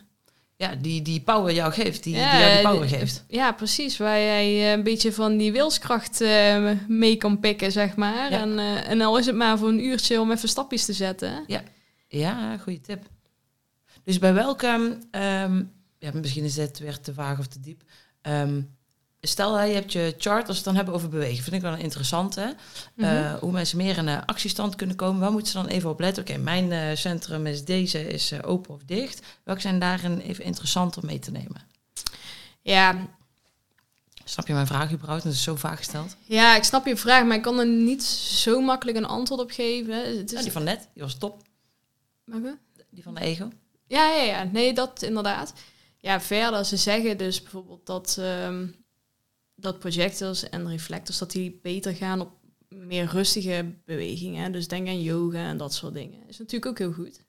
Ja, die, die power jou geeft, die, Ja, die jou die power geeft. Ja, precies. Waar jij eh, een beetje van die wilskracht eh, mee kan pikken, zeg maar. Ja. En, eh, en al is het maar voor een uurtje om even stapjes te zetten. Ja, goede tip. Dus bij welke, ehm, ja, misschien is dit weer te vaag of te diep. Ehm, stel, je hebt je chart, als we het dan hebben over bewegen, vind ik wel een interessante. Mhm. Eh, hoe mensen meer in een actiestand kunnen komen. Waar moeten ze dan even op letten? Oké, mijn eh, centrum is deze, is eh, open of dicht. Welke zijn daarin even interessant om mee te nemen? Ja, Snap je mijn vraag überhaupt? Dat is zo vaag gesteld. ja, ik snap je vraag, maar ik kan er niet zo makkelijk een antwoord op geven. Het Ja, is... die van net, die was top. Welke? Die van de ego. Ja, ja, ja. Nee, dat inderdaad. Ja, verder, ze zeggen dus bijvoorbeeld dat, ehm, dat projectors en reflectors, dat die beter gaan op meer rustige bewegingen. Dus denk aan yoga en dat soort dingen. Is natuurlijk ook heel goed.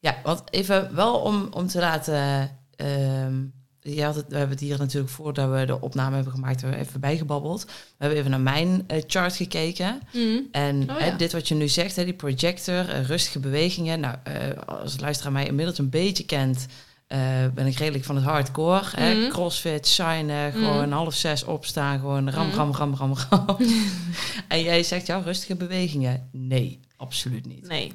Ja, want even wel om, om te laten... ehm, je had het, we hebben het hier natuurlijk voordat we de opname hebben gemaakt, hebben we even bijgebabbeld. We hebben even naar mijn eh, chart gekeken. En Oh, ja. dit wat je nu zegt, hè, die projector, eh, rustige bewegingen. Nou, eh, als luisteraar mij inmiddels een beetje kent, ben ik redelijk van het hardcore. Hè? Mhm. Crossfit, shinen, gewoon half zes opstaan, gewoon ram, Mhm. ram, ram, ram, ram. en jij zegt, ja, rustige bewegingen. Nee, absoluut niet. Nee.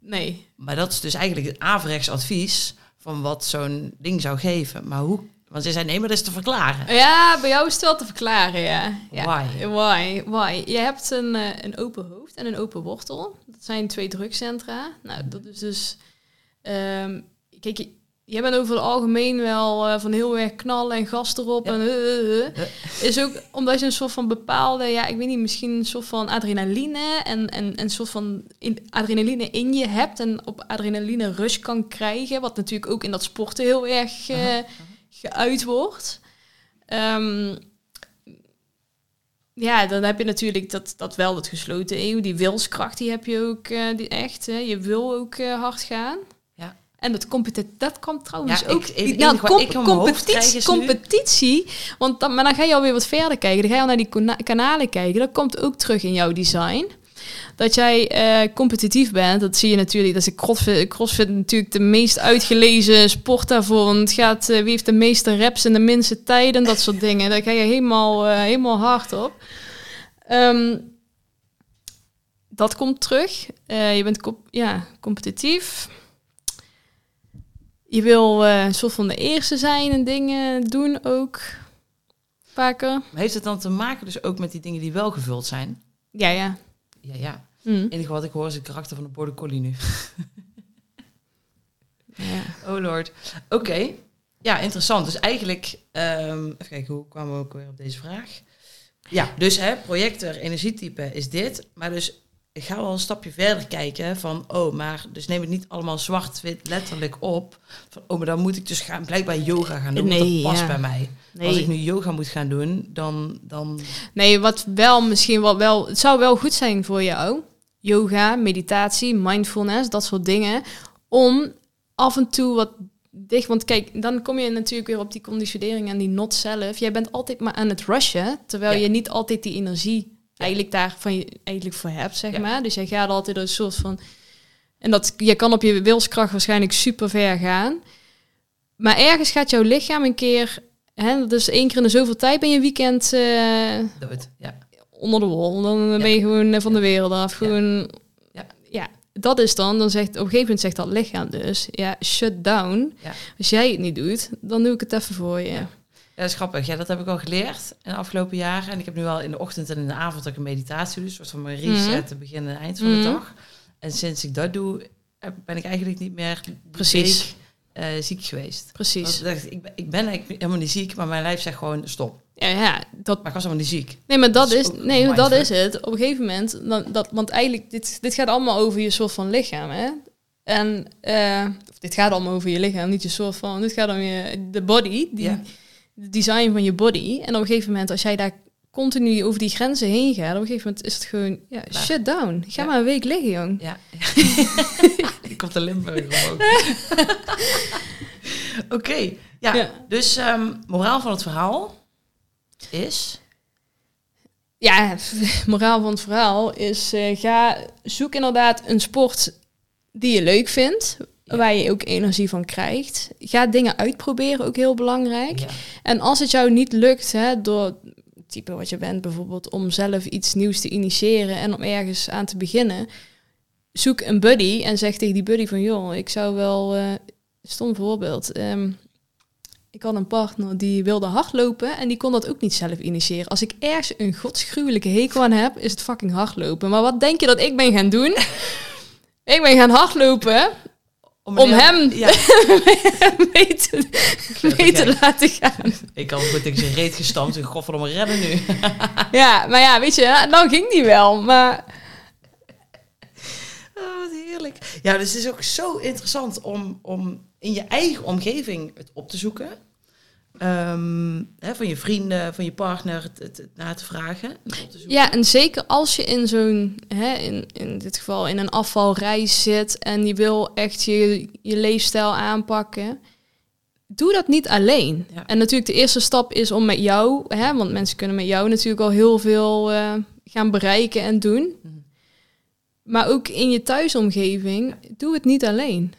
Nee. Maar dat is dus eigenlijk het averechts advies van wat zo'n ding zou geven. Maar hoe... Want ze zei, nee, maar dat is te verklaren. Ja, bij jou is het wel te verklaren, ja. ja. Why? Why? Why? Je hebt een, eh, een open hoofd en een open wortel. Dat zijn twee drukcentra. Nou, dat is dus... ehm, kijk, je, jij bent over het algemeen wel eh, van heel erg knallen en gas erop. Ja. En, eh, eh. Is ook omdat je een soort van bepaalde... Ja, ik weet niet, misschien een soort van adrenaline... en, en, en een soort van in, adrenaline in je hebt... en op adrenaline rush kan krijgen. Wat natuurlijk ook in dat sporten heel erg... aha. geuit wordt. Ehm, ja, dan heb je natuurlijk dat, dat wel, dat gesloten eeuw. Die wilskracht, die heb je ook die echt. Hè. Je wil ook hard gaan. Ja. En dat, competi dat komt trouwens Ja, ook... ik- ik hoofd krijg competitie, competitie. Want dan, maar dan ga je alweer wat verder kijken. Dan ga je al naar die kanalen kijken. Dat komt ook terug in jouw design. Dat jij eh, competitief bent, dat zie je natuurlijk. Dat is crossfit, crossfit natuurlijk de meest uitgelezen sport daarvoor. Want het gaat, eh, wie heeft de meeste reps en de minste tijden, dat soort dingen. Daar ga je helemaal, eh, helemaal hard op. Ehm, dat komt terug. Je bent comp- ja, competitief. Je wil eh, een soort van de eerste zijn en dingen doen ook. Vaker. Maar heeft het dan te maken dus ook met die dingen die wel gevuld zijn? Ja, ja. Ja, ja. Mm. Enige wat ik hoor is het karakter van de border collie nu. Ja. Oh lord. Oké. Ja, interessant. Dus eigenlijk, ehm, even kijken, hoe kwamen we ook weer op deze vraag? Ja, dus hè, projector, energietype is dit. Maar dus ga wel een stapje verder kijken van, oh, maar dus neem het niet allemaal zwart-wit letterlijk op. Van, oh, maar dan moet ik dus gaan, blijkbaar yoga gaan doen, want Nee, dat past ja. bij mij. Als ik nu yoga moet gaan doen, dan, dan Nee, wat wel misschien wat wel... Het zou wel goed zijn voor jou. Yoga, meditatie, mindfulness, dat soort dingen. Om af en toe wat dicht... Want kijk, dan kom je natuurlijk weer op die conditionering en die not zelf. Jij bent altijd maar aan het rushen. Terwijl Ja. je niet altijd die energie eigenlijk daarvan je eigenlijk voor hebt, zeg maar. Dus jij gaat altijd een soort van... En dat, je kan op je wilskracht waarschijnlijk super ver gaan. Maar ergens gaat jouw lichaam een keer... Hè, dus één keer in de zoveel tijd ben je weekend... eh, dood. Ja. onder de wol. Dan ben je gewoon eh, van de wereld af. Gewoon, Ja. ja. dat is dan, dan zegt op een gegeven moment zegt dat lichaam dus, ja, shut down. Ja. Als jij het niet doet, dan doe ik het even voor je. Ja. Ja, dat is grappig. Ja, dat heb ik al geleerd in de afgelopen jaren. En ik heb nu wel in de ochtend en in de avond ook een meditatie. Dus een soort van mijn reset, het begin en eind van Mhm. de dag. En sinds ik dat doe, ben ik eigenlijk niet meer Precies. week, eh, ziek geweest. Precies. Want ik, ik, ben, ik ben eigenlijk helemaal niet ziek, maar mijn lijf zegt gewoon stop. Ja, ja, dat, Maar ik was helemaal niet ziek. nee, maar dat Dat is nee, maar dat is het. Op een gegeven moment, dan, dat, want eigenlijk, dit, dit gaat allemaal over je soort van lichaam, hè. En of dit gaat allemaal over je lichaam, niet je soort van, dit gaat om je, de body, die, Ja. De design van je body. En op een gegeven moment, als jij daar continu over die grenzen heen gaat, op een gegeven moment is het gewoon, ja, shut down. Ga Ja. maar een week liggen, jong. Ja. ik kom de Limburg omhoog. Oké, ja. Ja. Dus ehm, moraal van het verhaal is... Ja, moraal van het verhaal is, eh, ga, zoek inderdaad een sport die je leuk vindt, Ja. waar je ook energie van krijgt. Ga dingen uitproberen, ook heel belangrijk. Ja. En als het jou niet lukt, hè, door het type wat je bent bijvoorbeeld, om zelf iets nieuws te initiëren en om ergens aan te beginnen, zoek een buddy en zeg tegen die buddy van, joh, ik zou wel, eh stom voorbeeld, ehm, ik had een partner die wilde hardlopen en die kon dat ook niet zelf initiëren. Als ik ergens een godsgruwelijke hekel aan heb, is het fucking hardlopen. Maar wat denk je dat ik ben gaan doen? ik ben gaan hardlopen om hem Ja, mee te, mee te laten gaan. ik had goed tegen zijn reet gestampt en godverdomme redden nu. Ja, maar ja, weet je, nou ging die wel. Maar Oh, wat heerlijk. Ja, dus het is ook zo interessant om, om in je eigen omgeving het op te zoeken. Ehm, hè, van je vrienden, van je partner, het, het, het na te vragen. te ja, en zeker als je in zo'n, in, in dit geval in een afvalreis zit en je wil echt je, je leefstijl aanpakken, doe dat niet alleen. Ja. En natuurlijk de eerste stap is om met jou, hè, want mensen kunnen met jou natuurlijk al heel veel eh, gaan bereiken en doen. Mhm. Maar ook in je thuisomgeving, doe het niet alleen.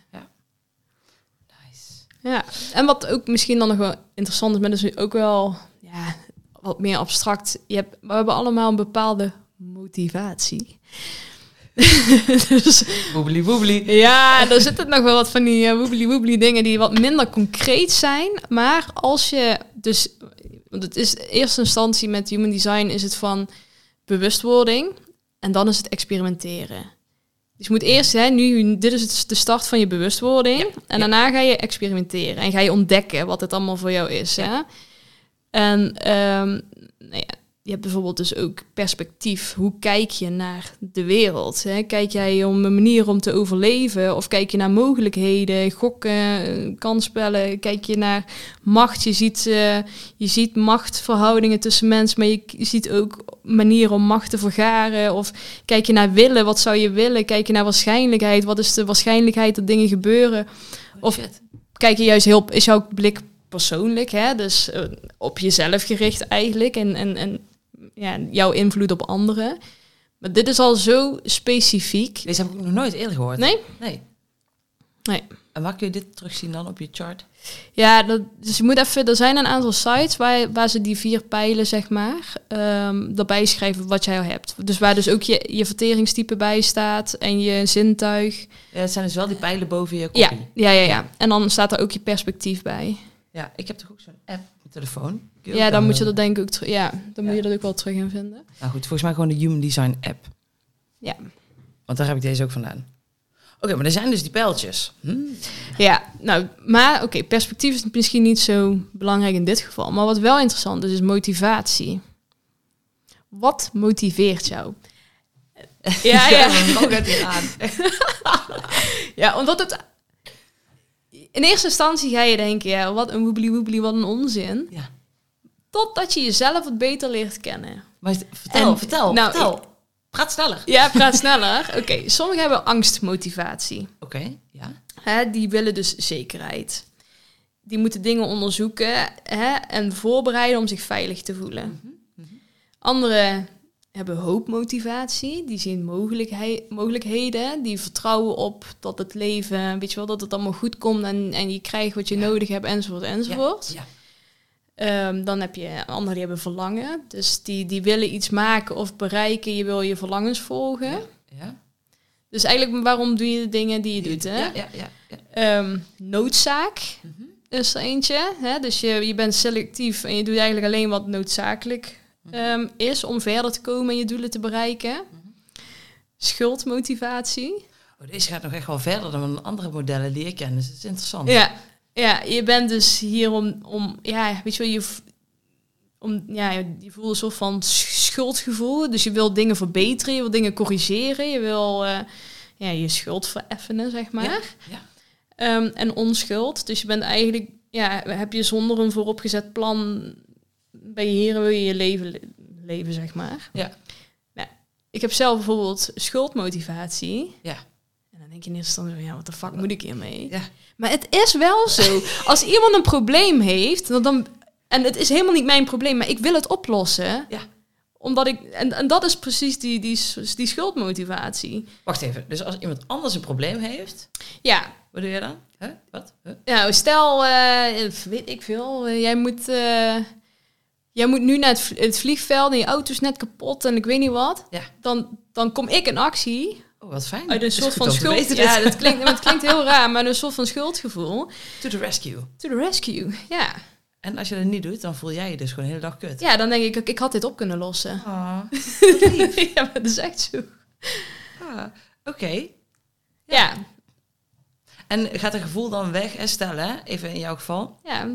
Ja, en wat ook misschien dan nog wel interessant is, maar is ook wel ja, wat meer abstract. Je hebt, we hebben allemaal een bepaalde motivatie. dus Woebly woebly. ja, daar zitten nog wel wat van die uh, woebly woebly dingen die wat minder concreet zijn. Maar als je dus, want het is in eerste instantie met human design is het van bewustwording en dan is het experimenteren. Dus je moet eerst, hè, nu, dit is het, de start van je bewustwording. Ja, En ja. daarna ga je experimenteren en ga je ontdekken wat het allemaal voor jou is. Hè? En ehm, nou ja, je hebt bijvoorbeeld dus ook perspectief. Hoe kijk je naar de wereld? Hè? Kijk jij om een manier om te overleven? Of kijk je naar mogelijkheden, gokken, kansspellen? Kijk je naar macht? Je ziet, eh, je ziet machtsverhoudingen tussen mensen, maar je ziet ook manieren om macht te vergaren. Of kijk je naar willen, wat zou je willen? Kijk je naar waarschijnlijkheid, wat is de waarschijnlijkheid dat dingen gebeuren? Of- Shit. kijk je juist heel, is jouw blik persoonlijk, hè? dus eh, op jezelf gericht eigenlijk en, en, en ja, jouw invloed op anderen. Maar dit is al zo specifiek. Deze heb ik nog nooit eerder gehoord. Nee? Nee. Nee. En waar kun je dit terugzien dan op je chart? Ja, dat, dus je moet even, er zijn een aantal sites waar, waar ze die vier pijlen, zeg maar, ehm erbij schrijven wat jij al hebt. Dus waar dus ook je, je verteringstype bij staat en je zintuig. Ja, het zijn dus wel die pijlen boven je Ja, kopie. ja, ja, ja. En dan staat er ook je perspectief bij. Ja, ik heb toch ook zo'n app telefoon. Ook Ja, dan moet je dat denk ik ook terug. Ja, dan moet Ja. je dat ook wel terug in vinden. Nou goed, volgens mij gewoon de Human Design app. Ja. want daar heb ik deze ook vandaan. Oké, maar er zijn dus die pijltjes. Hm? Ja, nou, maar oké, perspectief is misschien niet zo belangrijk in dit geval. Maar wat wel interessant is, is motivatie. Wat motiveert jou? Ja, ja. aan. Ja, omdat het... In eerste instantie ga je denken, ja, wat een woebly woebly, wat een onzin. Ja. Totdat je jezelf wat beter leert kennen. Maar vertel, En- vertel, nou, vertel. Praat sneller. Ja, praat sneller. Oké, sommigen hebben angstmotivatie. Oké, ja. Hè, die willen dus zekerheid. Die moeten dingen onderzoeken hè, en voorbereiden om zich veilig te voelen. Anderen hebben hoopmotivatie. Die zien mogelijkheden. Die vertrouwen op dat het leven, weet je wel, dat het allemaal goed komt en, en je krijgt wat je nodig hebt, enzovoort, enzovoort. Ja. Ehm, dan heb je anderen die hebben verlangen. Dus die, die willen iets maken of bereiken. Je wil je verlangens volgen. Dus eigenlijk, waarom doe je de dingen die je doet? Hè? Ja, ja, ja. ja. Ehm, noodzaak Mhm. is er eentje. Hè? Dus je, je bent selectief en je doet eigenlijk alleen wat noodzakelijk Ehm, is om verder te komen en je doelen te bereiken. Mhm. Schuldmotivatie. Oh, deze gaat nog echt wel verder dan andere modellen die ik ken. Dus het is interessant. Ja, ja, je bent dus hier om, om ja, weet je wel, je, om, ja, je voelt een soort van sch- schuldgevoel. Dus je wil dingen verbeteren, je wil dingen corrigeren, je wil eh, ja, je schuld vereffenen, zeg maar. Ja, ja. Ehm, en onschuld. Dus je bent eigenlijk, ja, heb je zonder een vooropgezet plan, ben je hier en wil je je leven le- leven, zeg maar. Ja. Nou, ik heb zelf bijvoorbeeld schuldmotivatie. Ja. En dan denk je in eerste instantie, van, ja, wat de fuck moet ik hiermee? Ja. Maar het is wel zo. Als iemand een probleem heeft, dan, dan, en het is helemaal niet mijn probleem, maar ik wil het oplossen. Ja. Omdat ik, en, en dat is precies die, die, die schuldmotivatie. Wacht even. Dus als iemand anders een probleem heeft, Ja, wat doe je dan? Huh? Wat? Huh? Nou, stel, eh, weet ik veel, eh, jij moet, eh, jij moet nu naar het, vl- het vliegveld en je auto is net kapot en ik weet niet wat. Ja. Dan, dan kom ik in actie Oh, wat fijn. uit een soort van schuld. Ja, dit. dat klinkt, het klinkt heel raar, maar een soort van schuldgevoel. To the rescue. To the rescue, ja. En als je dat niet doet, dan voel jij je dus gewoon de hele dag kut. Ja, dan denk ik, ik, had dit op kunnen lossen. Ah, ja, maar dat is echt zo. ah, Oké. Ja, En gaat het gevoel dan weg en stellen, even in jouw geval? ja,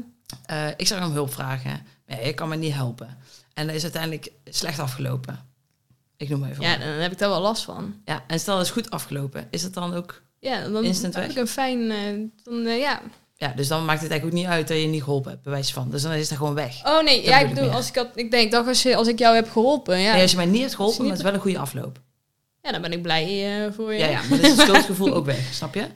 Eh, ik zou om hulp vragen. Ja, je kan me niet helpen. En dat is uiteindelijk slecht afgelopen. Ik noem maar even. ja, dan heb ik daar wel last van. ja, en stel dat is goed afgelopen. Is het dan ook... Ja, dan Instant heb weg? ik een fijn, eh, dan, eh, ja. Ja, dus dan maakt het eigenlijk ook niet uit dat je niet geholpen hebt, bij wijze van. Dus dan is het gewoon weg. Oh nee, Dat ja, ik bedoel ik meer. als ik, had, ik denk, dat als, je, als ik jou heb geholpen, ja. Nee, als je mij niet hebt geholpen, maar het is wel een goede afloop. Ja, dan ben ik blij eh, voor je. Ja, ja, maar dan is het schuldgevoel ook weg, snap je?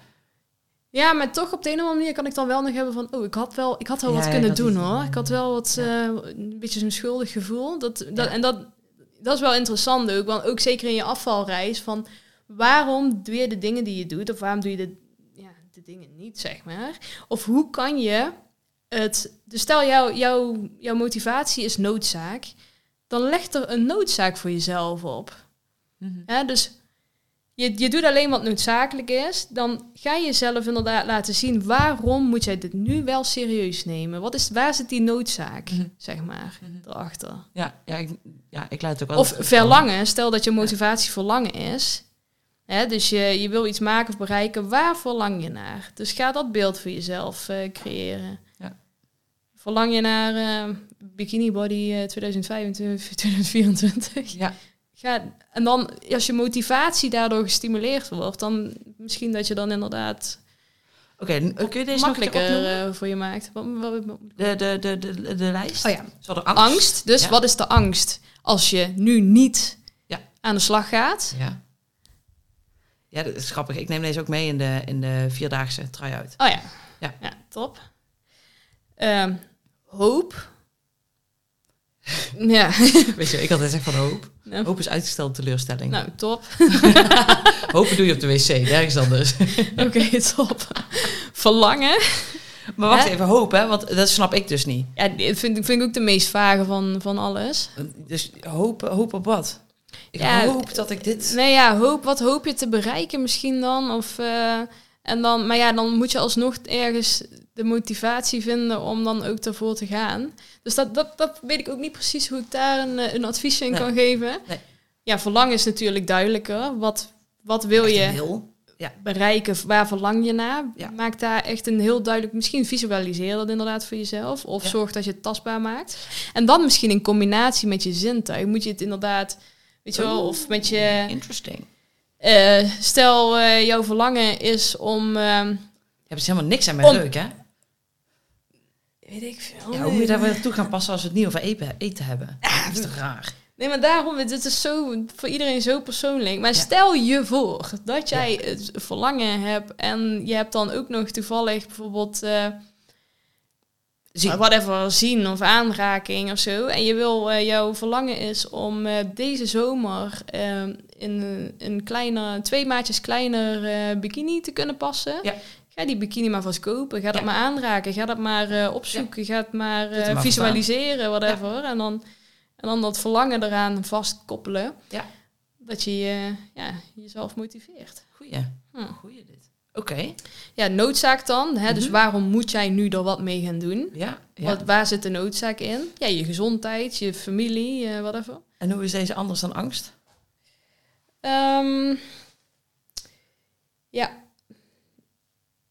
Ja, maar toch op de een of andere manier kan ik dan wel nog hebben van... Oh, ik had wel, ik had wel Ja, wat kunnen doen hoor. Ik had wel wat, Ja. eh, een beetje zo'n schuldig gevoel. Dat, dat. En dat, dat is wel interessant ook. Want ook zeker in je afvalreis van... Waarom doe je de dingen die je doet? Of waarom doe je de, ja, de dingen niet, zeg maar? Of hoe kan je het... Dus stel, jou, jouw jouw motivatie is noodzaak. Dan leg er een noodzaak voor jezelf op. Hè, dus je, je doet alleen wat noodzakelijk is. Dan ga je jezelf inderdaad laten zien waarom moet jij dit nu wel serieus nemen. Wat is, waar zit die noodzaak, Mhm. zeg maar, Mhm. erachter? Ja, ja, ik, ja, ik laat het ook wel. Of verlangen, stel dat je motivatie verlangen is. Hè, dus je, je wil iets maken of bereiken, waar verlang je naar? Dus ga dat beeld voor jezelf eh, creëren. Ja. Verlang je naar eh, Bikini Body eh, 2025, 2024? Ja, Ga, en dan, als je motivatie daardoor gestimuleerd wordt, dan misschien dat je dan inderdaad oké. n- kun je deze makkelijker eh, voor je maakt. De, de, de, de, de lijst? oh ja, angst? angst. Dus Ja. wat is de angst als je nu niet Ja. aan de slag gaat? Ja. Ja, dat is grappig. Ik neem deze ook mee in de, in de vierdaagse try-out. Oh ja, Ja. ja, top. Ehm, hoop. Ja, Weet je, ik had het echt van hoop. Hoop is uitgestelde teleurstelling. nou, top. Hopen doe je op de wc, nergens anders. Oké, top. Verlangen. Maar wacht Hè? even, hoop hè, want dat snap ik dus niet. Ja, dit vind, ik- vind ik ook de meest vage van, van alles. Dus hoop, hoop op wat? Ik Ja, hoop dat ik dit... Nee, ja, hoop, wat hoop je te bereiken misschien dan? Of, eh, en dan, maar ja, dan moet je alsnog ergens de motivatie vinden om dan ook ervoor te gaan. Dus dat, dat, dat weet ik ook niet precies hoe ik daar een, eh, een advies in Nee. kan geven. Nee. Ja, verlangen is natuurlijk duidelijker. Wat, wat wil Echt je heel- bereiken? Waar verlang je naar? Ja. Maak daar echt een heel duidelijk... Misschien visualiseer dat inderdaad voor jezelf. Of Ja. zorg dat je het tastbaar maakt. En dan misschien in combinatie met je zintuig. Moet je het inderdaad... Weet je wel, of met je... Interesting. eh, stel, eh, jouw verlangen is om... Je hebt dus helemaal niks aan mijn leuk, hè? Weet ik veel. Ja, hoe moet je daar weer toe gaan passen als we het niet over eten, eten hebben? dat is toch raar? Nee, maar daarom, dit is zo voor iedereen zo persoonlijk. Maar Ja. stel je voor dat jij het verlangen hebt en je hebt dan ook nog toevallig bijvoorbeeld eh Zie, whatever zien of aanraking of zo. En je wil eh, jouw verlangen is om eh, deze zomer in een- kleiner, twee maatjes kleiner bikini te kunnen passen. Ja. Ga die bikini maar vast kopen. Ga dat Ja. maar aanraken. Ga dat maar eh, opzoeken. Ga het maar maar visualiseren, whatever. En, dan, en dan dat verlangen eraan vastkoppelen. Ja. Dat je je, ja, jezelf motiveert. goeie. Hm. Goeie dit. Oké. Ja, noodzaak dan. Hè? Dus Mhm. waarom moet jij nu er wat mee gaan doen? Ja. ja. Wat, waar zit de noodzaak in? Ja, je gezondheid, je familie, eh whatever. En hoe is deze anders dan angst? Ehm, ja,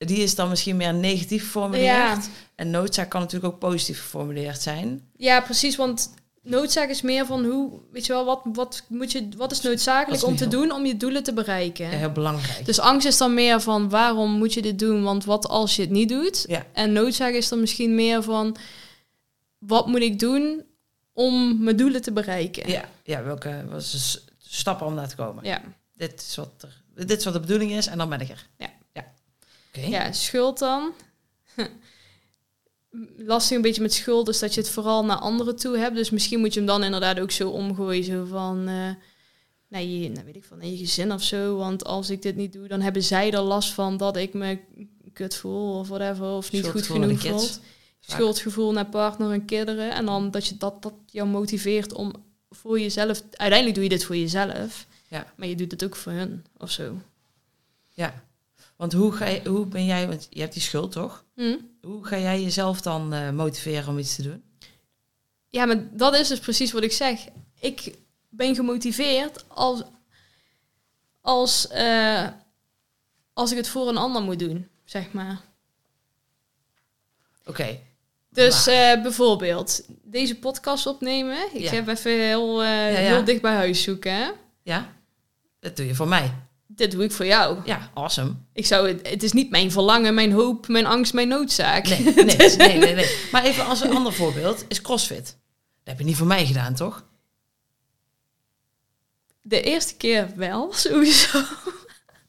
Die is dan misschien meer negatief geformuleerd. ja. En noodzaak kan natuurlijk ook positief geformuleerd zijn. ja, precies. Want noodzaak is meer van hoe, weet je wel, wat, wat, moet je, wat is noodzakelijk is om te doen om je doelen te bereiken? Ja, heel belangrijk. Dus angst is dan meer van waarom moet je dit doen? Want wat als je het niet doet? Ja. En noodzaak is dan misschien meer van wat moet ik doen om mijn doelen te bereiken? ja, ja, welke was stappen om daar te komen? Ja. Dit, is wat er, dit is wat de bedoeling is en dan ben ik er. Ja. Ja. Schuld dan. Lastig een beetje met schuld is dat je het vooral naar anderen toe hebt. Dus misschien moet je hem dan inderdaad ook zo omgooien. Zo van, eh naar, je, nou weet ik van, naar je gezin of zo. Want als ik dit niet doe, dan hebben zij er last van dat ik me kut voel of whatever. Of niet goed genoeg voel. Schuldgevoel naar partner en kinderen. En dan dat je dat, dat jou motiveert om voor jezelf... Uiteindelijk doe je dit voor jezelf. Ja. Maar je doet het ook voor hun of zo. Ja. Want hoe, ga je, hoe ben jij, want je hebt die schuld toch? Hm? Hoe ga jij jezelf dan eh, motiveren om iets te doen? Ja, maar dat is dus precies wat ik zeg. Ik ben gemotiveerd als, als, eh, als ik het voor een ander moet doen, zeg maar. Oké. Dus Maar- eh, bijvoorbeeld deze podcast opnemen. Ik Ja. heb even heel, ja. heel dicht bij huis zoeken. Hè? Ja? Dat doe je voor mij. Dit doe ik voor jou. Ja, awesome. Ik zou het, het is niet mijn verlangen, mijn hoop, mijn angst, mijn noodzaak. Nee, nee, nee, nee, nee. Maar even als een ander voorbeeld is CrossFit. Dat heb je niet voor mij gedaan, toch? De eerste keer wel, sowieso.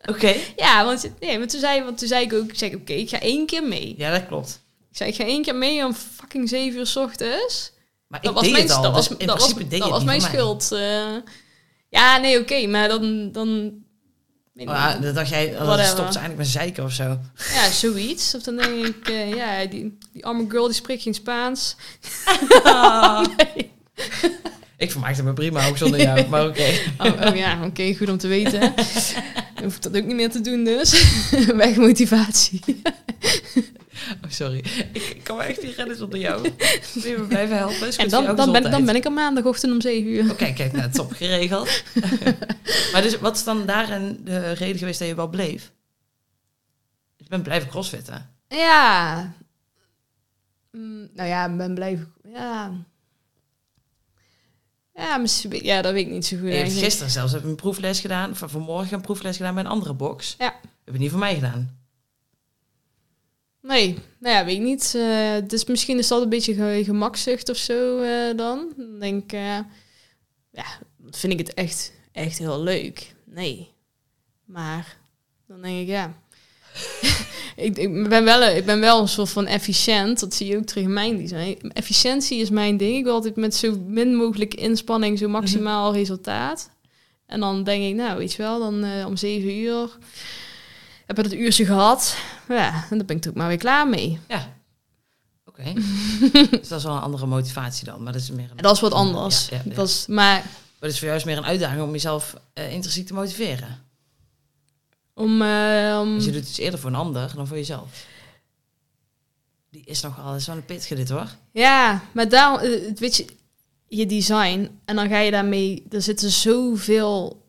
Oké. Ja, want, nee, want, toen, zei, want toen zei ik ook, ik zeg, oké, ik ga één keer mee. Ja, dat klopt. Ik zei, ik ga één keer mee om fucking zeven uur 's ochtends. Maar ik Dat was deed mijn, het al. dat dus was, in dat was, deed dat was mijn mij. schuld. eh. ja, nee, oké, maar dan... dan ik Oh, dan dacht jij, oh, dan Whatever. stopt ze eigenlijk met zeiken of zo. ja, zoiets. Of dan denk ik, eh, ja, die, die arme girl die spreekt geen Spaans. nee. Ik vermaakte me prima ook zonder jou, maar oké. Oh, oh ja, oké, goed om te weten. Dan hoef ik dat ook niet meer te doen dus. Wegmotivatie. Oh, sorry. Ik, ik kan me echt niet redden zonder jou. Wil je me blijven helpen? Is En dan, dan, ben, dan ben ik er maandagochtend om zeven uur. Oké, kijk, nou, top geregeld. maar dus, wat is dan daarin de reden geweest dat je wel bleef? Je bent blijven crossfitten. Ja. Mm, nou ja, ik ben blijven... Ja. Ja, misschien, ja, dat weet ik niet zo goed. Gisteren zelfs heb je een proefles gedaan, of vanmorgen een proefles gedaan bij een andere box. Ja. Heb je niet voor mij gedaan. Nee, nou ja, weet ik niet. Eh, dus misschien is dat een beetje ge gemakzucht of zo eh, dan. Dan denk ik, eh, ja, vind ik het echt, echt heel leuk. Nee. Maar dan denk ik, ja. ik, ik, ben wel, ik ben wel een soort van efficiënt. Dat zie je ook terug in mijn design. Efficiëntie is mijn ding. Ik wil altijd met zo min mogelijk inspanning zo maximaal resultaat. En dan denk ik, nou, weet je wel, dan om zeven uur heb het uurtje gehad. Ja, en dan ben ik ook maar weer klaar mee. Ja. Oké. dus dat is wel een andere motivatie dan, maar dat is meer een... Dat is wat anders. Ja, ja, ja. Dat is, maar Maar het is voor jou is meer een uitdaging om jezelf eh, intrinsiek te motiveren. om... eh, om Dus je doet het dus eerder voor een ander dan voor jezelf. Die is nogal, dat is wel een pittige dit hoor. ja, maar daar, eh, weet je, je design. En dan ga je daarmee... Er zitten zoveel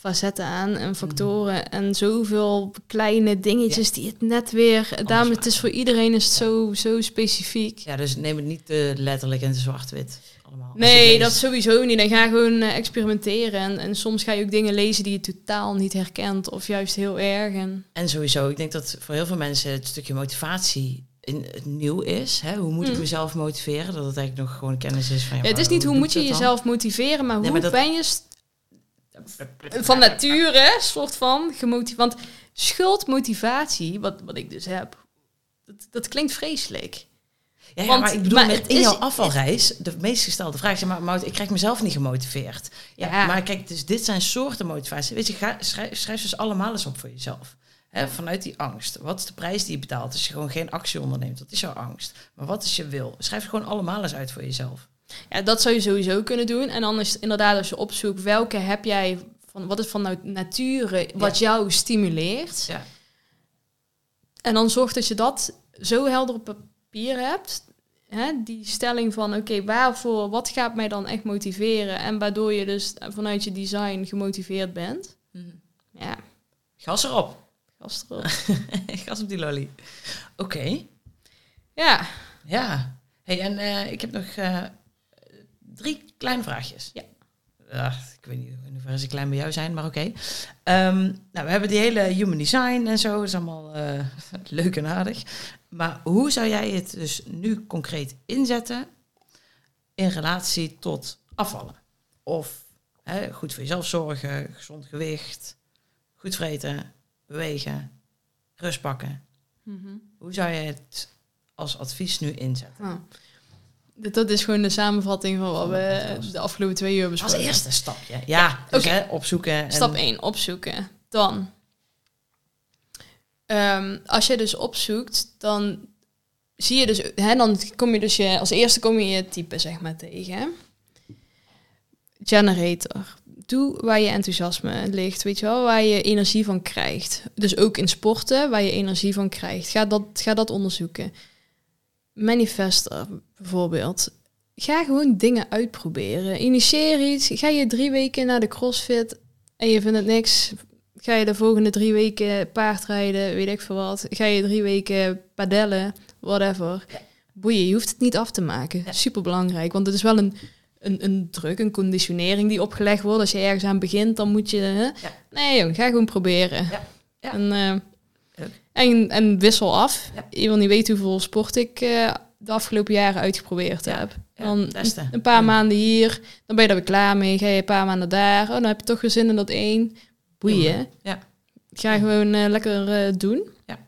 facetten aan en factoren en zoveel kleine dingetjes die het net weer. Daarom het is voor iedereen is het zo, zo specifiek. Ja, dus neem het niet te letterlijk en te zwart-wit. allemaal. Je Nee, dat sowieso niet. Dan ga gewoon eh, experimenteren. En, en soms ga je ook dingen lezen die je totaal niet herkent. Of juist heel erg. En, En sowieso, ik denk dat voor heel veel mensen het stukje motivatie in het nieuw is. Hè? Hoe moet ik Mm. mezelf motiveren? Dat het eigenlijk nog gewoon kennis is van... Ja, Ja, het is niet hoe moet je jezelf motiveren, maar Nee, hoe maar dat- ben je van nature soort van gemotiveerd. Want schuldmotivatie, wat, wat ik dus heb, dat, dat klinkt vreselijk. Ja, ja, Want- maar ik bedoel, maar met in is- jouw afvalreis, de meest gestelde vraag is, maar Mout, ik krijg mezelf niet gemotiveerd. Ja, Ja. maar kijk, dus dit zijn soorten motivatie. Weet je, ga, schrijf, schrijf ze dus allemaal eens op voor jezelf. Hè, vanuit die angst. Wat is de prijs die je betaalt als je gewoon geen actie onderneemt? Wat is jouw angst? Maar wat is je wil? Schrijf het gewoon allemaal eens uit voor jezelf. Ja, dat zou je sowieso kunnen doen. En dan is het inderdaad als je opzoekt welke heb jij van wat is van nou nature wat jou stimuleert. Ja. En dan zorg dat je dat zo helder op papier hebt. Hè, die stelling van oké, waarvoor, wat gaat mij dan echt motiveren? En waardoor je dus vanuit je design gemotiveerd bent. Ja, Gas erop. gast erop. Gas op die lolly. Oké. Ja, Ja. Hey, en eh, ik heb nog eh, drie kleine vraagjes. Ja. Ik weet niet in hoeverre ze klein bij jou zijn, maar oké. Ehm, nou, we hebben die hele human design en zo. Dat is allemaal eh, leuk en aardig. Maar hoe zou jij het dus nu concreet inzetten in relatie tot afvallen? Of hè, goed voor jezelf zorgen, gezond gewicht, goed vreten, bewegen, rust pakken. Mhm. Hoe zou je het als advies nu inzetten? Dit- dat is gewoon de samenvatting van wat we de afgelopen twee uur Als besproken hebben. eerste stapje. Ja, dus oké. hè, opzoeken. En, Stap 1, opzoeken. Dan, ehm, als je dus opzoekt, dan zie je dus, hè, dan kom je dus je, als eerste kom je je type zeg maar tegen. Generator. Doe waar je enthousiasme ligt, weet je wel, waar je energie van krijgt. Dus ook in sporten, waar je energie van krijgt. Ga dat, ga dat onderzoeken. Manifester bijvoorbeeld. Ga gewoon dingen uitproberen. Initieer iets. Ga je drie weken naar de crossfit en je vindt het niks. Ga je de volgende drie weken paardrijden, weet ik veel wat. Ga je drie weken padellen, whatever. Boeien, je hoeft het niet af te maken. Ja. Super belangrijk, want het is wel een, een, een druk, een conditionering die opgelegd wordt. Als je ergens aan begint, dan moet je... Hè? Nee joh, ga gewoon proberen. Ja. Ja. En, eh, en, en wissel af. Wil niet weten hoeveel sport ik eh, de afgelopen jaren uitgeprobeerd Ja. heb. Dan een paar Ja. maanden hier, dan ben je daar weer klaar mee. Ga je een paar maanden daar. Oh, dan heb je toch weer zin in dat één. Boeien. Ja. Ga gewoon eh, lekker eh, doen. Ja.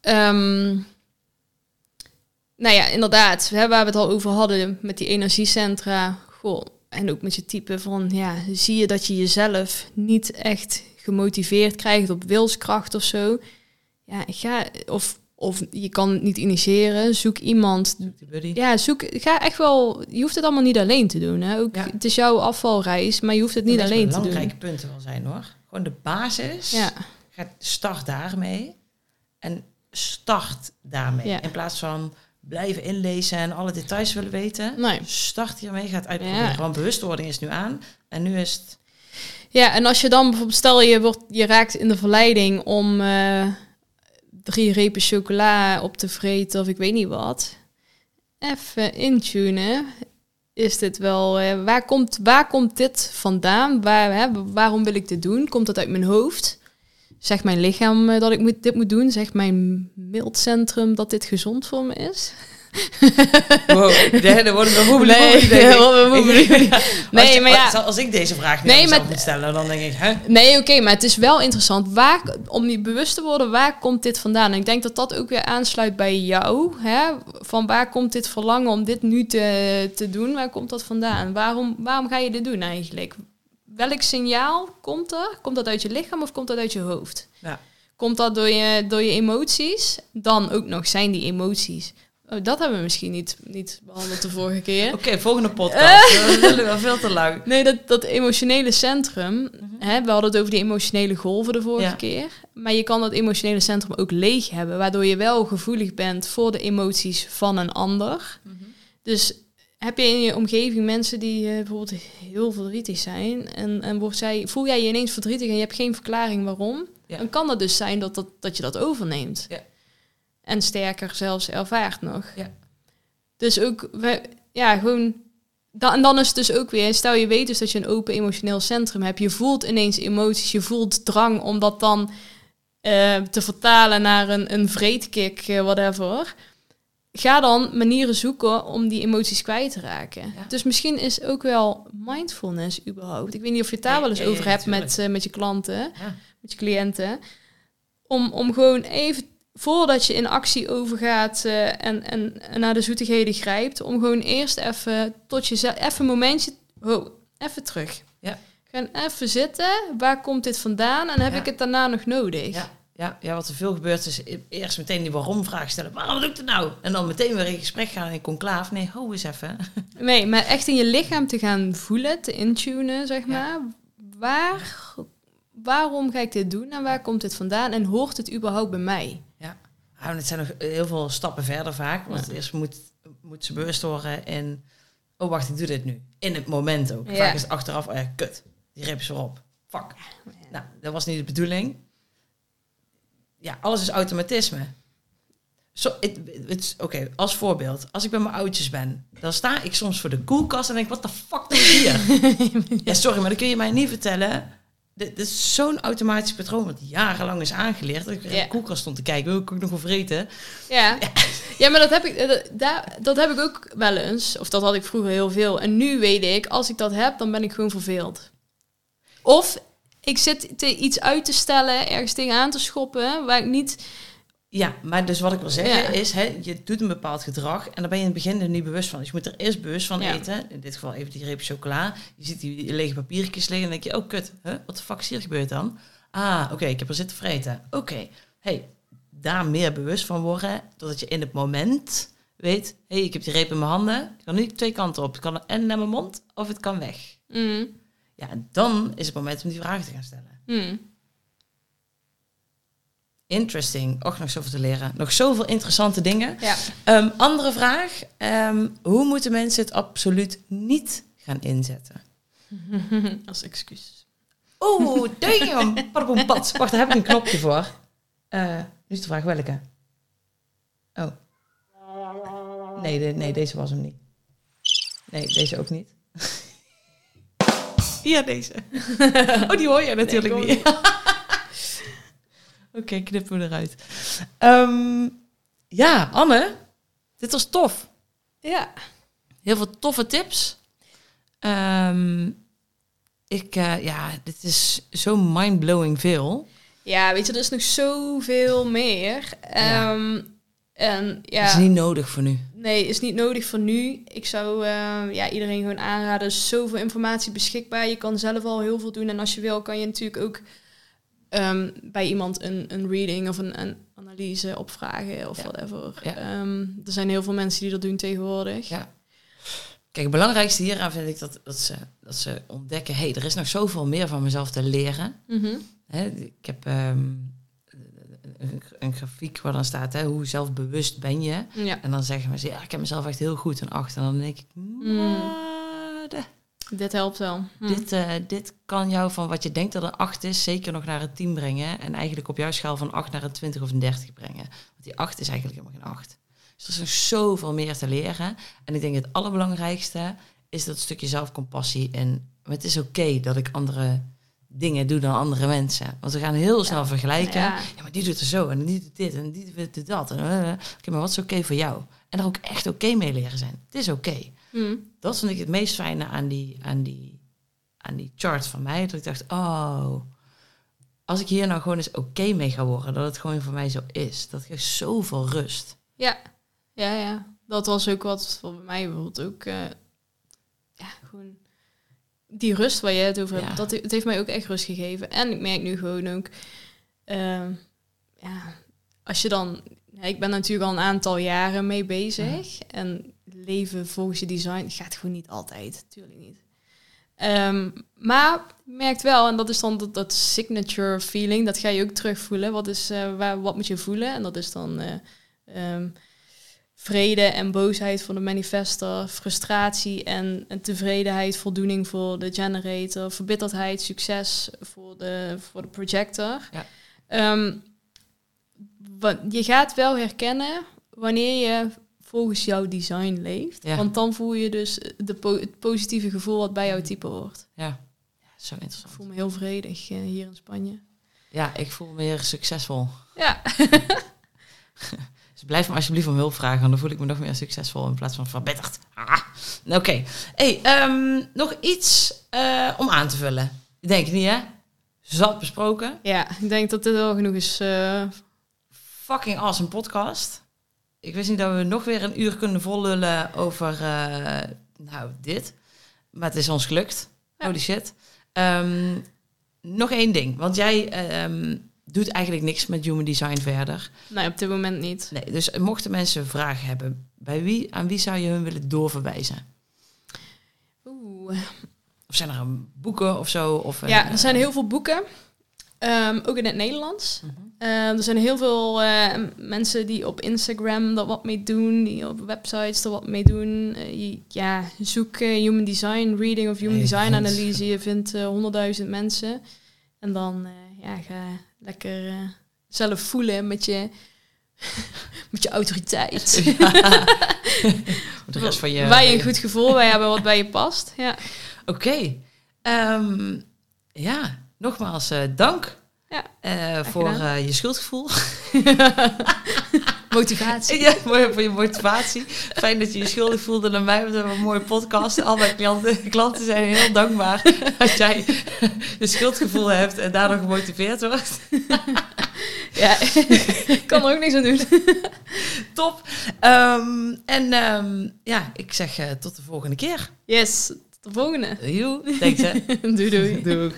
Ehm, nou ja, inderdaad. Hè, waar we het al over hadden met die energiecentra. Goh, en ook met je type van, ja, zie je dat je jezelf niet echt gemotiveerd krijgt op wilskracht of zo. Ja, ga, of, of je kan het niet initiëren. Zoek iemand Zoek ja, zoek, ga echt wel. Je hoeft het allemaal niet alleen te doen. Hè? Ook, Ja. Het is jouw afvalreis, maar je hoeft het niet Dat alleen te belangrijke doen. punten wel zijn hoor. Gewoon de basis. Ja, Ga, start daarmee. En start daarmee. Ja. In plaats van blijven inlezen en alle details willen weten. nee. Start hiermee, ga het uitproberen. Ja. Want bewustwording is nu aan. En nu is het... ja, en als je dan bijvoorbeeld, stel je, wordt, je raakt in de verleiding om eh, drie repen chocola op te vreten of ik weet niet wat. Even intunen. Is dit wel, eh, waar, komt, waar komt dit vandaan? Waar, hè, waarom wil ik dit doen? Komt het uit mijn hoofd? Zegt mijn lichaam eh, dat ik moet, dit moet doen? Zegt mijn mildcentrum dat dit gezond voor me is? Wow, nee, dan worden we woebelie Nee, je- maar ja. als- Als ik deze vraag Nee, mezelf maar- moet stellen, dan denk ik... Hè? Nee, oké, maar het is wel interessant. Waar, om je bewust te worden, waar komt dit vandaan? En ik denk dat dat ook weer aansluit bij jou. Hè? Van waar komt dit verlangen om dit nu te, te doen? Waar komt dat vandaan? Waarom, waarom ga je dit doen eigenlijk? Welk signaal komt er? Komt dat uit je lichaam of komt dat uit je hoofd? Ja. Komt dat door je, door je emoties? Dan ook nog zijn die emoties. Oh, dat hebben we misschien niet, niet behandeld de vorige keer. Oké, volgende podcast. Dat willen we veel te lang. Nee, dat, dat emotionele centrum. Hè, we hadden het over die emotionele golven de vorige Ja. keer. Maar je kan dat emotionele centrum ook leeg hebben. Waardoor je wel gevoelig bent voor de emoties van een ander. Dus heb je in je omgeving mensen die eh, bijvoorbeeld heel verdrietig zijn en, en wordt zij, voel jij je ineens verdrietig en je hebt geen verklaring waarom, Ja. dan kan het dus zijn dat, dat, dat je dat overneemt. Ja. En sterker zelfs ervaart nog. Ja. Dus ook, we, ja, gewoon... Dan, en dan is het dus ook weer, stel je weet dus dat je een open emotioneel centrum hebt. Je voelt ineens emoties, je voelt drang om dat dan eh, te vertalen naar een, een vreedkick, eh, whatever. Ga dan manieren zoeken om die emoties kwijt te raken. Ja. Dus misschien is ook wel mindfulness überhaupt. Ik weet niet of je het daar Ja, wel eens over hebt met, eh, met je klanten met je cliënten. Om, om gewoon even, voordat je in actie overgaat eh, en, en, en naar de zoetigheden grijpt, om gewoon eerst even tot jezelf, even een momentje, oh, even terug. Ja. Gaan even zitten, waar komt dit vandaan en heb Ja. ik het daarna nog nodig? Ja, ja, ja, wat er veel gebeurt is e- eerst meteen die waarom-vraag stellen. Waarom doe ik het nou? En dan meteen weer in gesprek gaan in conclaaf. Nee, ho eens even. Nee, maar echt in je lichaam te gaan voelen, te intunen, zeg Ja. maar. Waar, waarom ga ik dit doen en waar komt dit vandaan en hoort het überhaupt bij mij? Ja, en het zijn nog heel veel stappen verder vaak. Want Ja. eerst moet, moet ze bewust worden en... Oh, wacht, ik doe dit nu. In het moment ook. Ja. Vaak is het achteraf, oh ja, kut. Die reep is erop. Fuck. Nou, dat was niet de bedoeling. Ja, alles is automatisme. Is- Oké, als voorbeeld. Als ik bij mijn oudjes ben, dan sta ik soms voor de koelkast en denk, wat de fuck doe ik hier? ja, sorry, maar dat kun je mij niet vertellen. Dit, is zo'n automatisch patroon wat jarenlang is aangeleerd. Dat ik in Ja. de koelkast stond te kijken, hoe ik nog vreten? Ja. ja, maar dat heb, ik, dat, dat heb ik ook wel eens. Of dat had ik vroeger heel veel. En nu weet ik, als ik dat heb, dan ben ik gewoon verveeld. Of ik zit te, iets uit te stellen, ergens tegenaan te schoppen, waar ik niet... Ja, maar dus wat ik wil zeggen Ja. is, hè, je doet een bepaald gedrag en daar ben je in het begin er niet bewust van. Dus je moet er eerst bewust van Ja. eten. In dit geval even die reep chocola. Je ziet die lege papiertjes liggen en dan denk je, oh kut, huh? wat de fuck is hier gebeurd dan? Ah, oké, ik heb er zitten vreten. Oké, hey, daar meer bewust van worden, totdat je in het moment weet, hey, ik heb die reep in mijn handen. Ik kan nu twee kanten op. Het kan en naar mijn mond of het kan weg. Mm, Ja, en dan is het moment om die vragen te gaan stellen. mm. Interesting. Och, nog zoveel te leren. Nog zoveel interessante dingen. Ja. Ehm, andere vraag. Ehm, hoe moeten mensen het absoluut niet gaan inzetten? Als excuus. Oeh, damn. Wacht, daar heb ik een knopje voor. Eh, nu is de vraag welke. Oh. Nee, de- nee, deze was hem niet. Nee, deze ook niet. Ja, deze. Oh, die hoor je natuurlijk Nee, niet. Oké, knippen we eruit. Ehm, ja, Anne, dit was tof. Ja. Heel veel toffe tips. Ehm, ik, eh, ja, dit is zo mindblowing veel. Ja, weet je, er is nog zoveel meer. Ja. Ehm, en ja... Is niet nodig voor nu. Nee, is niet nodig voor nu. Ik zou ja, iedereen gewoon aanraden. Er is zoveel informatie beschikbaar. Je kan zelf al heel veel doen. En als je wil, kan je natuurlijk ook ehm, bij iemand een, een reading of een, een analyse opvragen of Ja. whatever. Ja. Ehm, er zijn heel veel mensen die dat doen tegenwoordig. Ja. Kijk, het belangrijkste hieraan vind ik dat, dat, ze, dat ze ontdekken... hé, hey, er is nog zoveel meer van mezelf te leren. Mhm. Hè, ik heb ehm, een, een grafiek waar dan staat... Hè, hoe zelfbewust ben je? Ja, En dan zeggen mensen... ja, ik heb mezelf echt heel goed een acht. En dan denk ik... de- dit helpt wel. Hm. Dit, eh, dit kan jou van wat je denkt dat een 8 is, zeker nog naar een 10 brengen. En eigenlijk op jouw schaal van 8 naar een 20 of een 30 brengen. Want die 8 is eigenlijk helemaal geen 8. Dus er is nog zoveel meer te leren. En ik denk het allerbelangrijkste is dat stukje zelfcompassie. En het is oké dat ik andere dingen doe dan andere mensen. Want we gaan heel snel vergelijken. Ja. Ja. maar die doet er zo en die doet dit en die doet dat. En, eh, Oké, maar wat is oké voor jou? En er ook echt oké mee leren zijn. Het is oké Hm. dat vond ik het meest fijne aan die, aan die, aan die chart van mij. Dat ik dacht, oh, als ik hier nou gewoon eens oké mee ga worden, dat het gewoon voor mij zo is. Dat geeft zoveel rust. Ja, ja, ja. Dat was ook wat voor mij bijvoorbeeld ook. eh, ja, gewoon die rust waar je het over hebt. Ja. Dat, het heeft mij ook echt rust gegeven. En ik merk nu gewoon ook. ehm, ja, als je dan. ik ben natuurlijk al een aantal jaren mee bezig. En leven volgens je design gaat gewoon niet altijd. Tuurlijk niet. Ehm, maar merkt wel, en dat is dan dat, dat signature feeling, dat ga je ook terugvoelen. Wat, is, eh, waar, wat moet je voelen? En dat is dan eh, ehm, vrede en boosheid voor de manifester, frustratie en, en tevredenheid, voldoening voor de generator, verbitterdheid, succes voor de, voor de projector. Ja. Ehm, je gaat wel herkennen wanneer je volgens jouw design leeft. Ja. Want dan voel je dus de po- het positieve gevoel wat bij jouw type hoort. Ja, ja zo Ik interessant. voel me heel vredig eh, hier in Spanje. Ja, ik voel me weer succesvol. Ja, Dus blijf me alsjeblieft om hulp vragen, want dan voel ik me nog meer succesvol in plaats van verbitterd. Ah. Oké. Hey, ehm, nog iets eh, om aan te vullen. Denk je niet, hè? Zat besproken. ja, ik denk dat dit wel genoeg is. eh, Fucking awesome podcast. Ik wist niet dat we nog weer een uur kunnen vollullen over eh, nou, dit. Maar het is ons gelukt. Ja. Holy shit. Ehm, nog één ding. Want jij ehm, doet eigenlijk niks met human design verder. nee, op dit moment niet. Nee, dus mochten mensen vragen hebben, bij wie, aan wie zou je hun willen doorverwijzen? Oeh. Of zijn er een boeken of zo? Of een, Ja, er zijn eh, heel veel boeken. Ehm, ook in het Nederlands. Mhm. Ehm, er zijn heel veel eh, mensen die op Instagram er wat mee doen, die op websites er wat mee doen. Eh, je- ja, zoek eh, Human Design Reading of Human Design Analyse. Je vindt eh, honderdduizend mensen. En dan eh, ja, ga lekker eh, zelf voelen met je, met je autoriteit. de rest van je... Waar je een goed gevoel bij hebben wat bij je past. Ja, Oké. Ehm, ja, nogmaals eh, dank Ja, eh, voor je schuldgevoel. motivatie. ja, mooi voor je motivatie. Fijn dat je je schuldig voelde naar mij. We hebben een mooie podcast. Al mijn klanten, klanten zijn heel dankbaar dat jij een schuldgevoel hebt en daardoor gemotiveerd wordt. Ja, ik kan er ook niks aan doen. Top. Ehm, en ehm, ja, ik zeg eh, tot de volgende keer. Yes, tot de volgende. Joe, thanks hè. doei doei. Doei.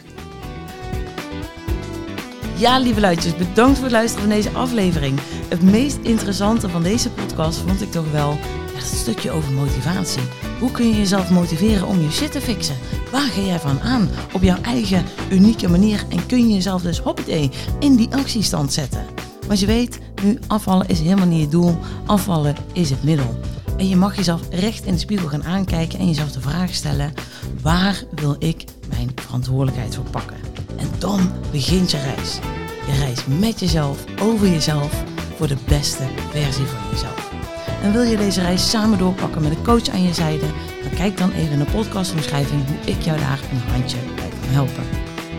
Ja, lieve luidjes, bedankt voor het luisteren van deze aflevering. Het meest interessante van deze podcast vond ik toch wel het stukje over motivatie. Hoe kun je jezelf motiveren om je shit te fixen? Waar ga jij van aan? Op jouw eigen unieke manier en kun je jezelf dus hoppatee in die actiestand zetten. Want je weet, nu afvallen is helemaal niet het doel, afvallen is het middel. En je mag jezelf recht in de spiegel gaan aankijken en jezelf de vraag stellen: waar wil ik mijn verantwoordelijkheid voor pakken? En dan begint je reis. Je reis met jezelf, over jezelf, voor de beste versie van jezelf. En wil je deze reis samen doorpakken met een coach aan je zijde? Dan kijk dan even in de podcastomschrijving hoe ik jou daar een handje bij kan helpen.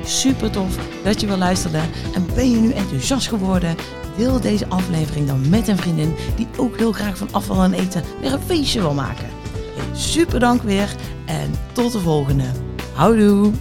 Super tof dat je wil luisteren. En ben je nu enthousiast geworden? Deel deze aflevering dan met een vriendin die ook heel graag van afval en eten weer een feestje wil maken. Super dank weer en tot de volgende. Houdoe!